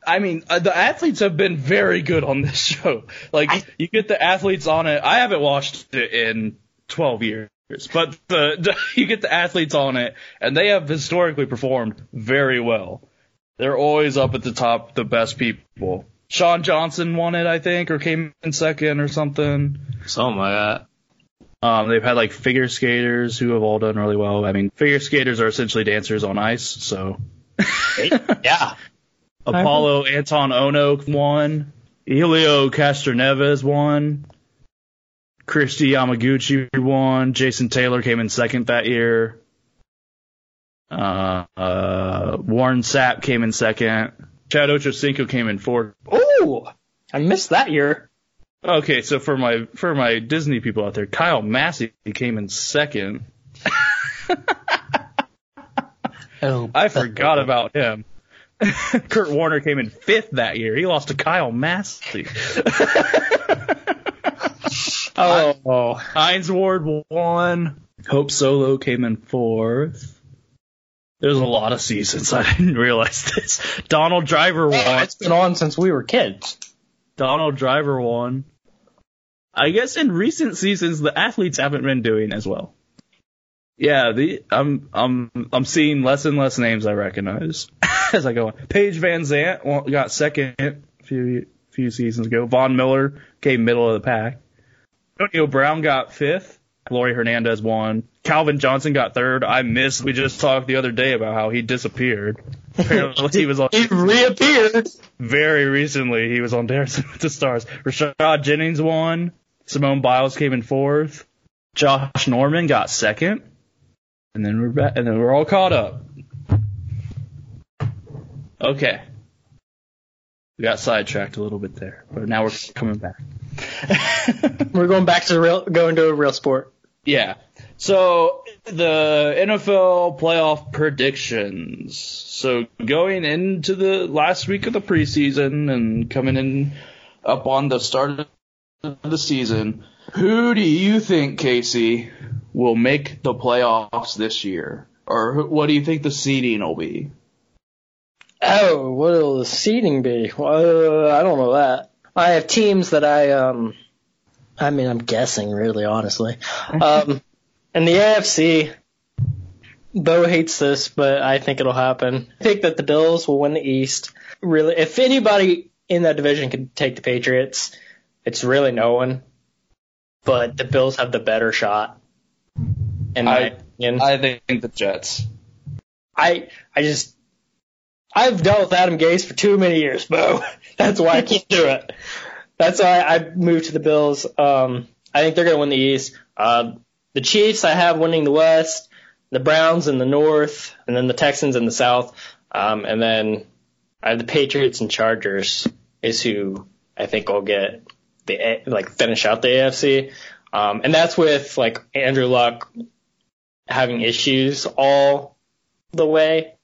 [SPEAKER 1] I mean, uh, the athletes have been very good on this show. Like,
[SPEAKER 2] I-
[SPEAKER 1] you get the athletes on it. I haven't watched it in 12 years. but the, the you get the athletes on it, and they have historically performed very well. They're always up at the top, the best people. Shawn Johnson won it, I think, or came in second or something.
[SPEAKER 2] Something like that.
[SPEAKER 1] Um, they've had like figure skaters who have all done really well. I mean, figure skaters are essentially dancers on ice, so.
[SPEAKER 2] yeah.
[SPEAKER 1] Apolo Anton Ohno won. Helio Castroneves won. Kristi Yamaguchi won. Jason Taylor came in second that year. Uh, uh, Warren Sapp came in second. Chad Ochocinco came in fourth.
[SPEAKER 2] Ooh, I missed that year.
[SPEAKER 1] Okay, so for my for my Disney people out there, Kyle Massey came in second.
[SPEAKER 2] oh,
[SPEAKER 1] I forgot about him. Kurt Warner came in fifth that year. He lost to Kyle Massey.
[SPEAKER 2] oh,
[SPEAKER 1] Hines Ward won. Hope Solo came in fourth. There's a lot of seasons. I didn't realize this. Donald Driver won.
[SPEAKER 2] it's been on since we were kids.
[SPEAKER 1] Donald Driver won. I guess in recent seasons the athletes haven't been doing as well. Yeah, the I'm I'm I'm seeing less and less names I recognize as I go on. Paige VanZant got second a few few seasons ago. Von Miller came middle of the pack. Antonio Brown got fifth. Laurie Hernandez won. Calvin Johnson got third. I missed. We just talked the other day about how he disappeared. Apparently he was on.
[SPEAKER 2] he reappeared
[SPEAKER 1] very recently. He was on Dancing with the Stars. Rashad Jennings won. Simone Biles came in fourth. Josh Norman got second. And then we're back, and then we're all caught up. Okay. We got sidetracked a little bit there, but now we're coming back.
[SPEAKER 2] we're going back to the real, going to a real sport.
[SPEAKER 1] Yeah. So the NFL playoff predictions. So going into the last week of the preseason and coming in up on the start of the season, who do you think, Casey, will make the playoffs this year? Or what do you think the seeding will be?
[SPEAKER 2] Oh, what will the seeding be? Well, I don't know that. I have teams that I um I mean, I'm guessing, really, honestly. Um, and the AFC, Bo hates this, but I think it'll happen. I think that the Bills will win the East. Really, if anybody in that division could take the Patriots, it's really no one. But the Bills have the better shot.
[SPEAKER 1] In my I, opinion. I think the Jets.
[SPEAKER 2] I I just I've dealt with Adam Gase for too many years, Bo. That's why I can't do it. That's why I moved to the Bills. Um, I think they're going to win the East. Uh, the Chiefs, I have winning the West, the Browns in the North, and then the Texans in the South. Um, and then I have the Patriots and Chargers is who I think will get the like finish out the AFC. Um, and that's with like Andrew Luck having issues all the way.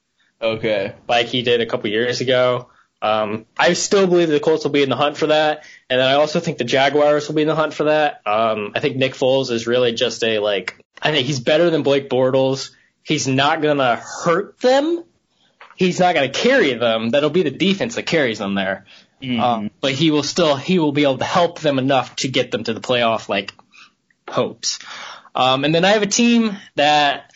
[SPEAKER 1] Okay.
[SPEAKER 2] Like he did a couple years ago. Um, I still believe the Colts will be in the hunt for that, and then I also think the Jaguars will be in the hunt for that. Um, I think Nick Foles is really just a like. I think he's better than Blake Bortles. He's not gonna hurt them. He's not gonna carry them. That'll be the defense that carries them there. Mm-hmm. Um, but he will still he will be able to help them enough to get them to the playoff like hopes. Um, and then I have a team that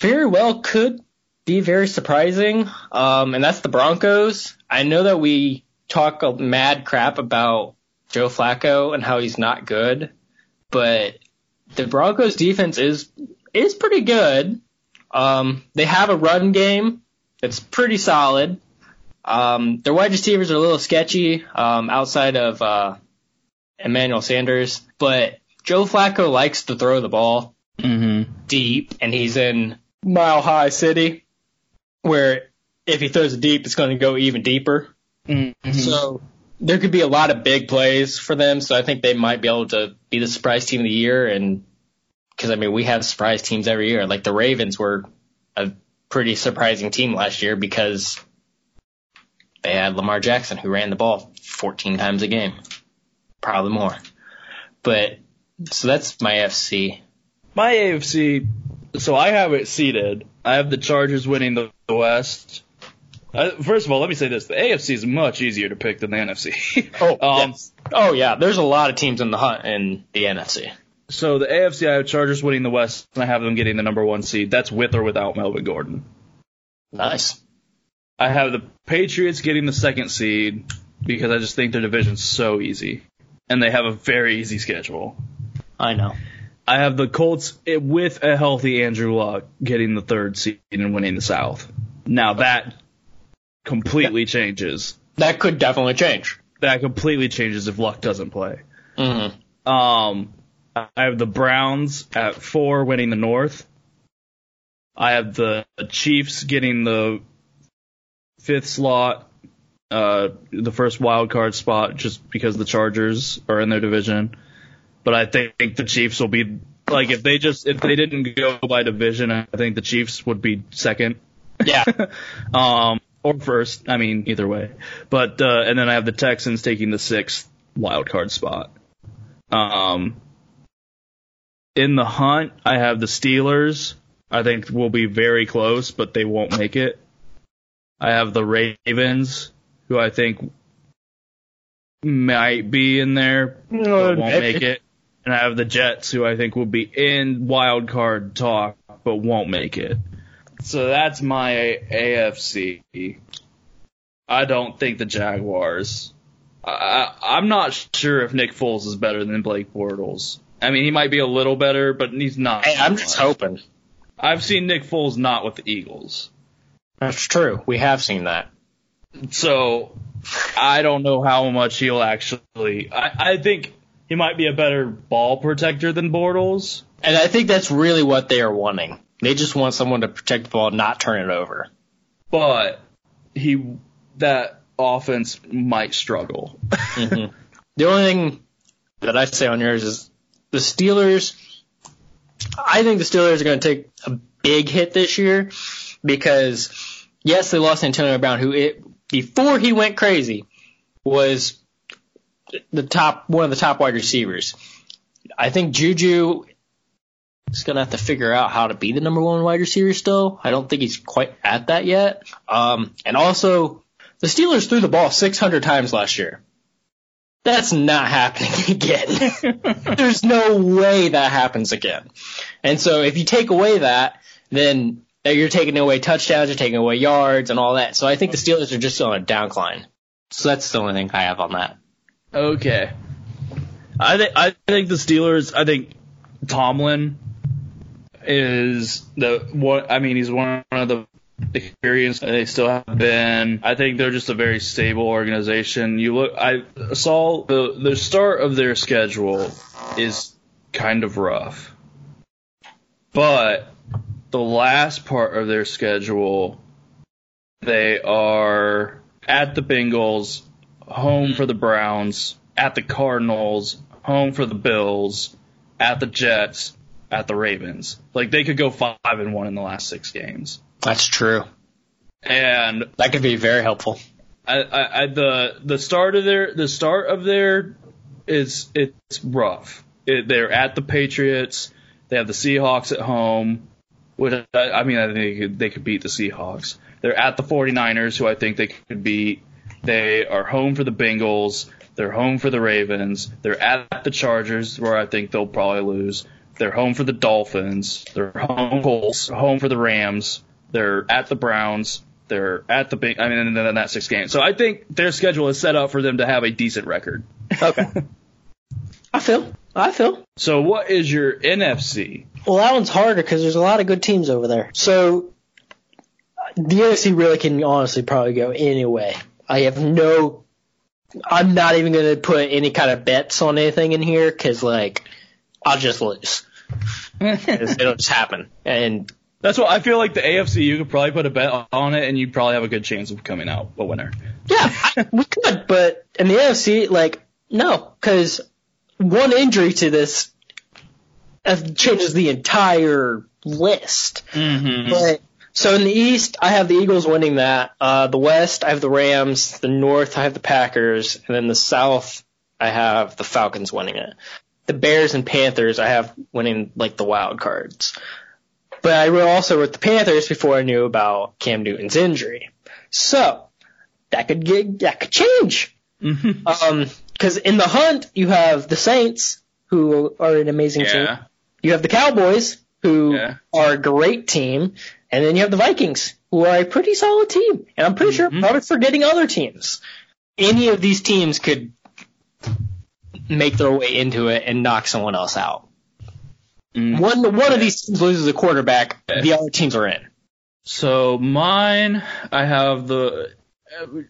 [SPEAKER 2] very well could be very surprising, um, and that's the Broncos. I know that we talk a mad crap about Joe Flacco and how he's not good, but the Broncos defense is is pretty good. Um, they have a run game that's pretty solid. Um, their wide receivers are a little sketchy um, outside of uh, Emmanuel Sanders, but Joe Flacco likes to throw the ball
[SPEAKER 1] mm-hmm.
[SPEAKER 2] deep, and he's in Mile High City where if he throws it deep, it's going to go even deeper.
[SPEAKER 1] Mm-hmm.
[SPEAKER 2] So there could be a lot of big plays for them. So I think they might be able to be the surprise team of the year. And because I mean, we have surprise teams every year. Like the Ravens were a pretty surprising team last year because they had Lamar Jackson who ran the ball 14 times a game, probably more. But so that's my FC.
[SPEAKER 1] My AFC. So I have it seated. I have the Chargers winning the West. Uh, first of all, let me say this: the AFC is much easier to pick than the NFC.
[SPEAKER 2] oh, um, yes. oh yeah. There's a lot of teams in the hunt in the NFC.
[SPEAKER 1] So the AFC, I have Chargers winning the West, and I have them getting the number one seed. That's with or without Melvin Gordon.
[SPEAKER 2] Nice.
[SPEAKER 1] I have the Patriots getting the second seed because I just think their division's so easy, and they have a very easy schedule.
[SPEAKER 2] I know.
[SPEAKER 1] I have the Colts with a healthy Andrew Luck getting the third seed and winning the South. Now that completely changes.
[SPEAKER 2] That could definitely change.
[SPEAKER 1] That completely changes if Luck doesn't play.
[SPEAKER 2] Mm-hmm.
[SPEAKER 1] Um, I have the Browns at four winning the North. I have the Chiefs getting the fifth slot, uh, the first wild card spot, just because the Chargers are in their division. But I think the Chiefs will be like if they just if they didn't go by division, I think the Chiefs would be second.
[SPEAKER 2] Yeah.
[SPEAKER 1] um, or first. I mean, either way. But uh, and then I have the Texans taking the sixth wild card spot. Um, in the hunt, I have the Steelers. I think will be very close, but they won't make it. I have the Ravens, who I think might be in there, but won't make it. And I have the Jets, who I think will be in wild card talk, but won't make it. So that's my AFC. I don't think the Jaguars. I, I'm not sure if Nick Foles is better than Blake Bortles. I mean, he might be a little better, but he's not.
[SPEAKER 2] Hey, I'm just hoping.
[SPEAKER 1] I've seen Nick Foles not with the Eagles.
[SPEAKER 2] That's true. We have seen that.
[SPEAKER 1] So I don't know how much he'll actually. I, I think he might be a better ball protector than Bortles.
[SPEAKER 2] And I think that's really what they are wanting. They just want someone to protect the ball and not turn it over.
[SPEAKER 1] But he that offense might struggle.
[SPEAKER 2] Mm-hmm. The only thing that I say on yours is the Steelers. I think the Steelers are going to take a big hit this year because yes, they lost Antonio Brown, who it, before he went crazy was the top one of the top wide receivers. I think Juju is going to have to figure out how to be the number one wide receiver still. I don't think he's quite at that yet. Um, and also, the Steelers threw the ball 600 times last year. That's not happening again. There's no way that happens again. And so if you take away that, then you're taking away touchdowns, you're taking away yards and all that. So I think the Steelers are just on a downcline. So that's the only thing I have on that.
[SPEAKER 1] Okay. I think I think the Steelers. I think Tomlin is the what. I mean, he's one of the experienced. They still have been. I think they're just a very stable organization. You look. I saw the the start of their schedule is kind of rough, but the last part of their schedule, they are at the Bengals, home for the Browns, at the Cardinals, home for the Bills, at the Jets, at the Ravens. Like they could go five and one in the last six games.
[SPEAKER 2] That's true.
[SPEAKER 1] And
[SPEAKER 2] that could be very helpful.
[SPEAKER 1] I, I, I the the start of their the start of their is it's rough. It, they're at the Patriots. They have the Seahawks at home. Which I, I mean, I think they could, they could beat the Seahawks. They're at the 49ers, who I think they could beat. They are home for the Bengals. They're home for the Ravens. They're at the Chargers, where I think they'll probably lose. They're home for the Dolphins. They're home Colts, home for the Rams. They're at the Browns. They're at the big. I mean, and then that six games. So I think their schedule is set up for them to have a decent record.
[SPEAKER 2] Okay. I feel. I feel.
[SPEAKER 1] So what is your NFC?
[SPEAKER 3] Well, that one's harder because there's a lot of good teams over there. So the NFC really can honestly probably go anyway. I have no. I'm not even going to put any kind of bets on anything in here because like I'll just lose. It'll just happen, and
[SPEAKER 1] That's what I feel like the AFC. You could probably put a bet on it, and you'd probably have a good chance of coming out a winner.
[SPEAKER 3] yeah, I, we could. But in the NFC, like no, because one injury to this uh, changes the entire list.
[SPEAKER 1] Mm-hmm.
[SPEAKER 3] But so in the East, I have the Eagles winning that. Uh, the West, I have the Rams. The North, I have the Packers, and then the South, I have the Falcons winning it. The Bears and Panthers, I have winning like the wild cards. But I also wrote the Panthers before I knew about Cam Newton's injury. So that could get that could change.
[SPEAKER 1] Mm-hmm.
[SPEAKER 3] Um, because in the hunt you have the Saints,
[SPEAKER 2] who are an amazing team. You have the Cowboys, who
[SPEAKER 1] Yeah.
[SPEAKER 2] are a great team, and then you have the Vikings, who are a pretty solid team. And I'm pretty sure
[SPEAKER 1] Mhm.
[SPEAKER 2] probably forgetting other teams. Any of these teams could make their way into it and knock someone else out.
[SPEAKER 1] Mm.
[SPEAKER 2] One one of these teams loses a quarterback, the other teams are in.
[SPEAKER 1] So mine, I have the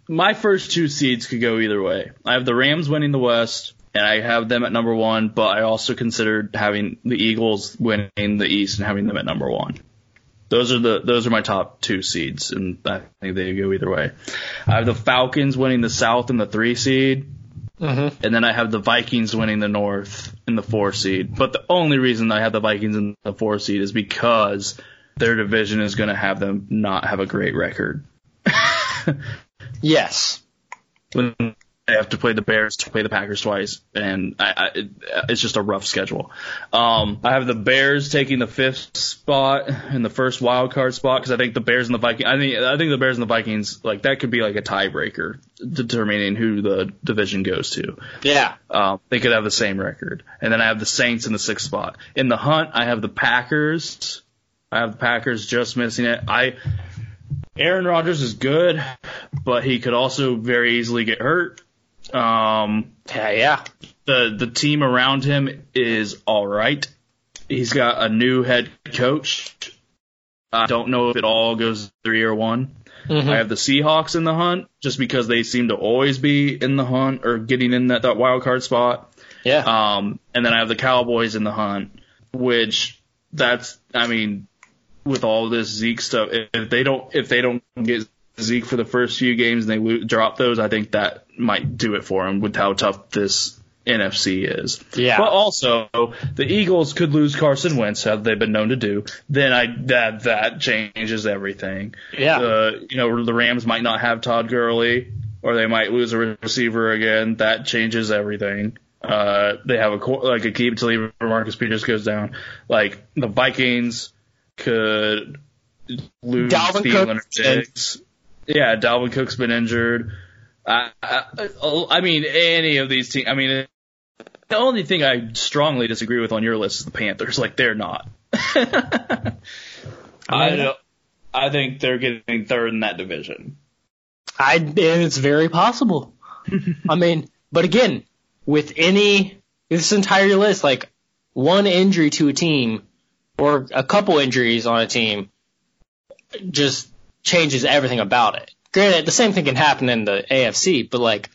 [SPEAKER 1] my first two seeds could go either way. I have the Rams winning the West, and I have them at number one. But I also considered having the Eagles winning the East and having them at number one. Those are the those are my top two seeds, and I think they go either way. I have the Falcons winning the South in the three seed,
[SPEAKER 2] Mm-hmm.
[SPEAKER 1] and then I have the Vikings winning the North in the four seed. But the only reason I have the Vikings in the four seed is because their division is going to have them not have a great record.
[SPEAKER 2] Yes.
[SPEAKER 1] when they have to play the Bears, to play the Packers twice, and I, I, it, it's just a rough schedule. Um, I have the Bears taking the fifth spot in the first wild card spot because I think the Bears and the Vikings. I think I think the Bears and the Vikings like that could be like a tiebreaker determining who the division goes to.
[SPEAKER 2] Yeah.
[SPEAKER 1] Um, they could have the same record. And then I have the Saints in the sixth spot. In the hunt, I have the Packers. I have the Packers just missing it. I Aaron Rodgers is good, but he could also very easily get hurt. Um,
[SPEAKER 2] Yeah,
[SPEAKER 1] the the team around him is all right. He's got a new head coach. I don't know if it all goes three or one.
[SPEAKER 2] Mhm.
[SPEAKER 1] I have the Seahawks in the hunt just because they seem to always be in the hunt or getting in that, that wild card spot.
[SPEAKER 2] Yeah.
[SPEAKER 1] Um, and then I have the Cowboys in the hunt, which that's, I mean, with all this Zeke stuff, if they don't, if they don't get Zeke for the first few games and they lo- drop those, I think that might do it for them with how tough this NFC is.
[SPEAKER 2] Yeah.
[SPEAKER 1] But also, the Eagles could lose Carson Wentz, as they've been known to do. Then I that that changes everything.
[SPEAKER 2] yeah.
[SPEAKER 1] Uh, you know, the Rams might not have Todd Gurley, or they might lose a receiver again. That changes everything. Uh, they have a like a keep until even Marcus Peters goes down. Like the Vikings could lose
[SPEAKER 2] Dalvin
[SPEAKER 1] Thielen
[SPEAKER 2] Cook's
[SPEAKER 1] or
[SPEAKER 2] been-
[SPEAKER 1] Diggs. Yeah, Dalvin Cook's been injured. I, I, I mean, any of these teams. I mean, the only thing I strongly disagree with on your list is the Panthers. Like they're not. I don't, I think they're getting third in that division.
[SPEAKER 2] I and it's very possible. I mean, but again, with any this entire list, like one injury to a team or a couple injuries on a team just changes everything about it. Granted, the same thing can happen in the AFC, but like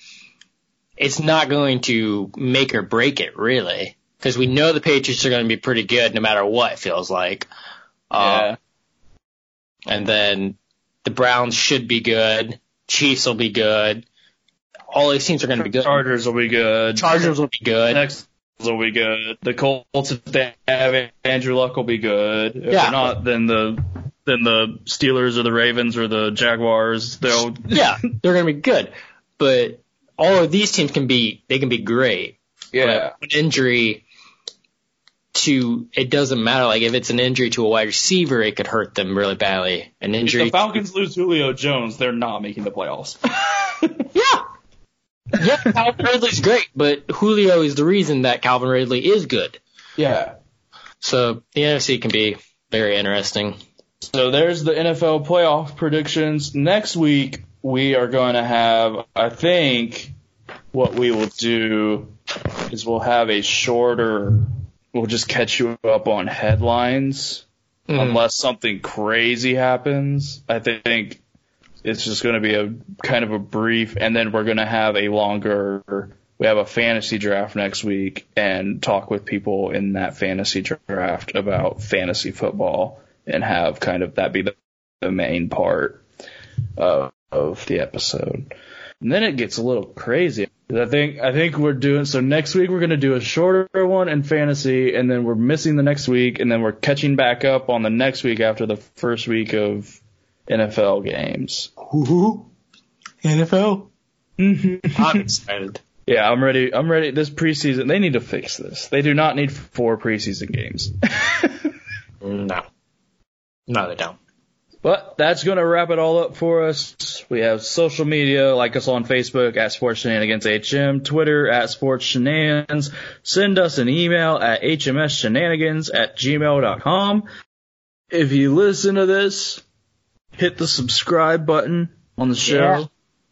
[SPEAKER 2] it's not going to make or break it really. Because we know the Patriots are going to be pretty good no matter what it feels like. Uh, and then the Browns should be good. Chiefs will be good. All these teams are going to be good.
[SPEAKER 1] Chargers will be good.
[SPEAKER 2] Chargers will be good.
[SPEAKER 1] Texans will be good. The Colts, if they have Andrew Luck, will be good. If
[SPEAKER 2] Yeah.
[SPEAKER 1] they're not, then the then the Steelers or the Ravens or the Jaguars, they'll
[SPEAKER 2] Yeah, they're going to be good. But all of these teams can be, they can be great.
[SPEAKER 1] yeah.
[SPEAKER 2] But an injury to, it doesn't matter. Like if it's an injury to a wide receiver, it could hurt them really badly. An
[SPEAKER 1] If
[SPEAKER 2] injury.
[SPEAKER 1] the Falcons lose Julio Jones, they're not making the playoffs.
[SPEAKER 2] yeah. Yeah, Calvin Ridley's great, but Julio is the reason that Calvin Ridley is good.
[SPEAKER 1] yeah.
[SPEAKER 2] So the NFC can be very interesting.
[SPEAKER 1] So there's the NFL playoff predictions. Next week we are going to have, I think, what we will do is we'll have a shorter. We'll just catch you up on headlines
[SPEAKER 2] Mhm.
[SPEAKER 1] unless something crazy happens. I think it's just going to be a kind of a brief, and then we're going to have a longer. We have a fantasy draft next week and talk with people in that fantasy draft about fantasy football and have kind of that be the, the main part of, of the episode. And then it gets a little crazy. I think I think we're doing so next week we're gonna do a shorter one in fantasy and then we're missing the next week and then we're catching back up on the next week after the first week of NFL games.
[SPEAKER 2] NFL?
[SPEAKER 1] Mm-hmm.
[SPEAKER 2] I'm excited.
[SPEAKER 1] Yeah, I'm ready. I'm ready. This preseason, they need to fix this. They do not need four preseason games.
[SPEAKER 2] No. No, they don't.
[SPEAKER 4] But that's going to wrap it all up for us. We have social media, like us on Facebook at Sports Shenanigans HM, Twitter at Sports Shenanigans. Send us an email at hmsshenanigans at gmail.com. If you listen to this, hit the subscribe button on the show.
[SPEAKER 5] Yeah.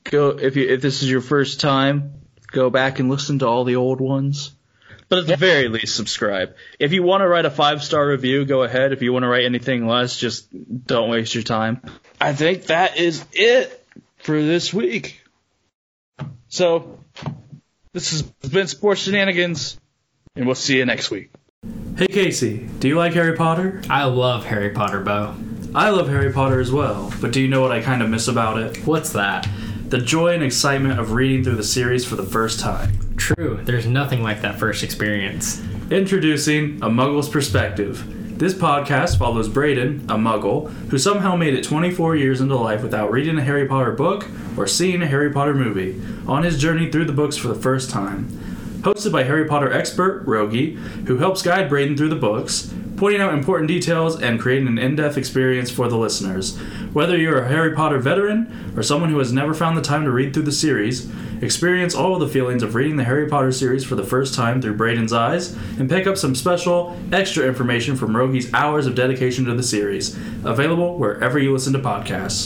[SPEAKER 4] Go if you if this is your first time, go back and listen to all the old ones. But at the very least, subscribe. If you want to write a five star review, go ahead. If you want to write anything less, just don't waste your time. I think that is it for this week. So, this has been Sports Shenanigans, and we'll see you next week.
[SPEAKER 1] Hey Casey, do you like Harry Potter?
[SPEAKER 2] I love Harry Potter, Bo.
[SPEAKER 1] I love Harry Potter as well, but do you know what I kind of miss about it?
[SPEAKER 2] What's that?
[SPEAKER 1] The joy and excitement of reading through the series for the first time.
[SPEAKER 2] True, there's nothing like that first experience.
[SPEAKER 1] Introducing A Muggle's Perspective. This podcast follows Braden, a muggle, who somehow made it 24 years into life without reading a Harry Potter book or seeing a Harry Potter movie, on his journey through the books for the first time. Hosted by Harry Potter expert Rogi, who helps guide Braden through the books, pointing out important details and creating an in depth experience for the listeners. Whether you're a Harry Potter veteran or someone who has never found the time to read through the series, experience all of the feelings of reading the Harry Potter series for the first time through Braden's eyes, and pick up some special, extra information from Rogi's hours of dedication to the series. Available wherever you listen to podcasts.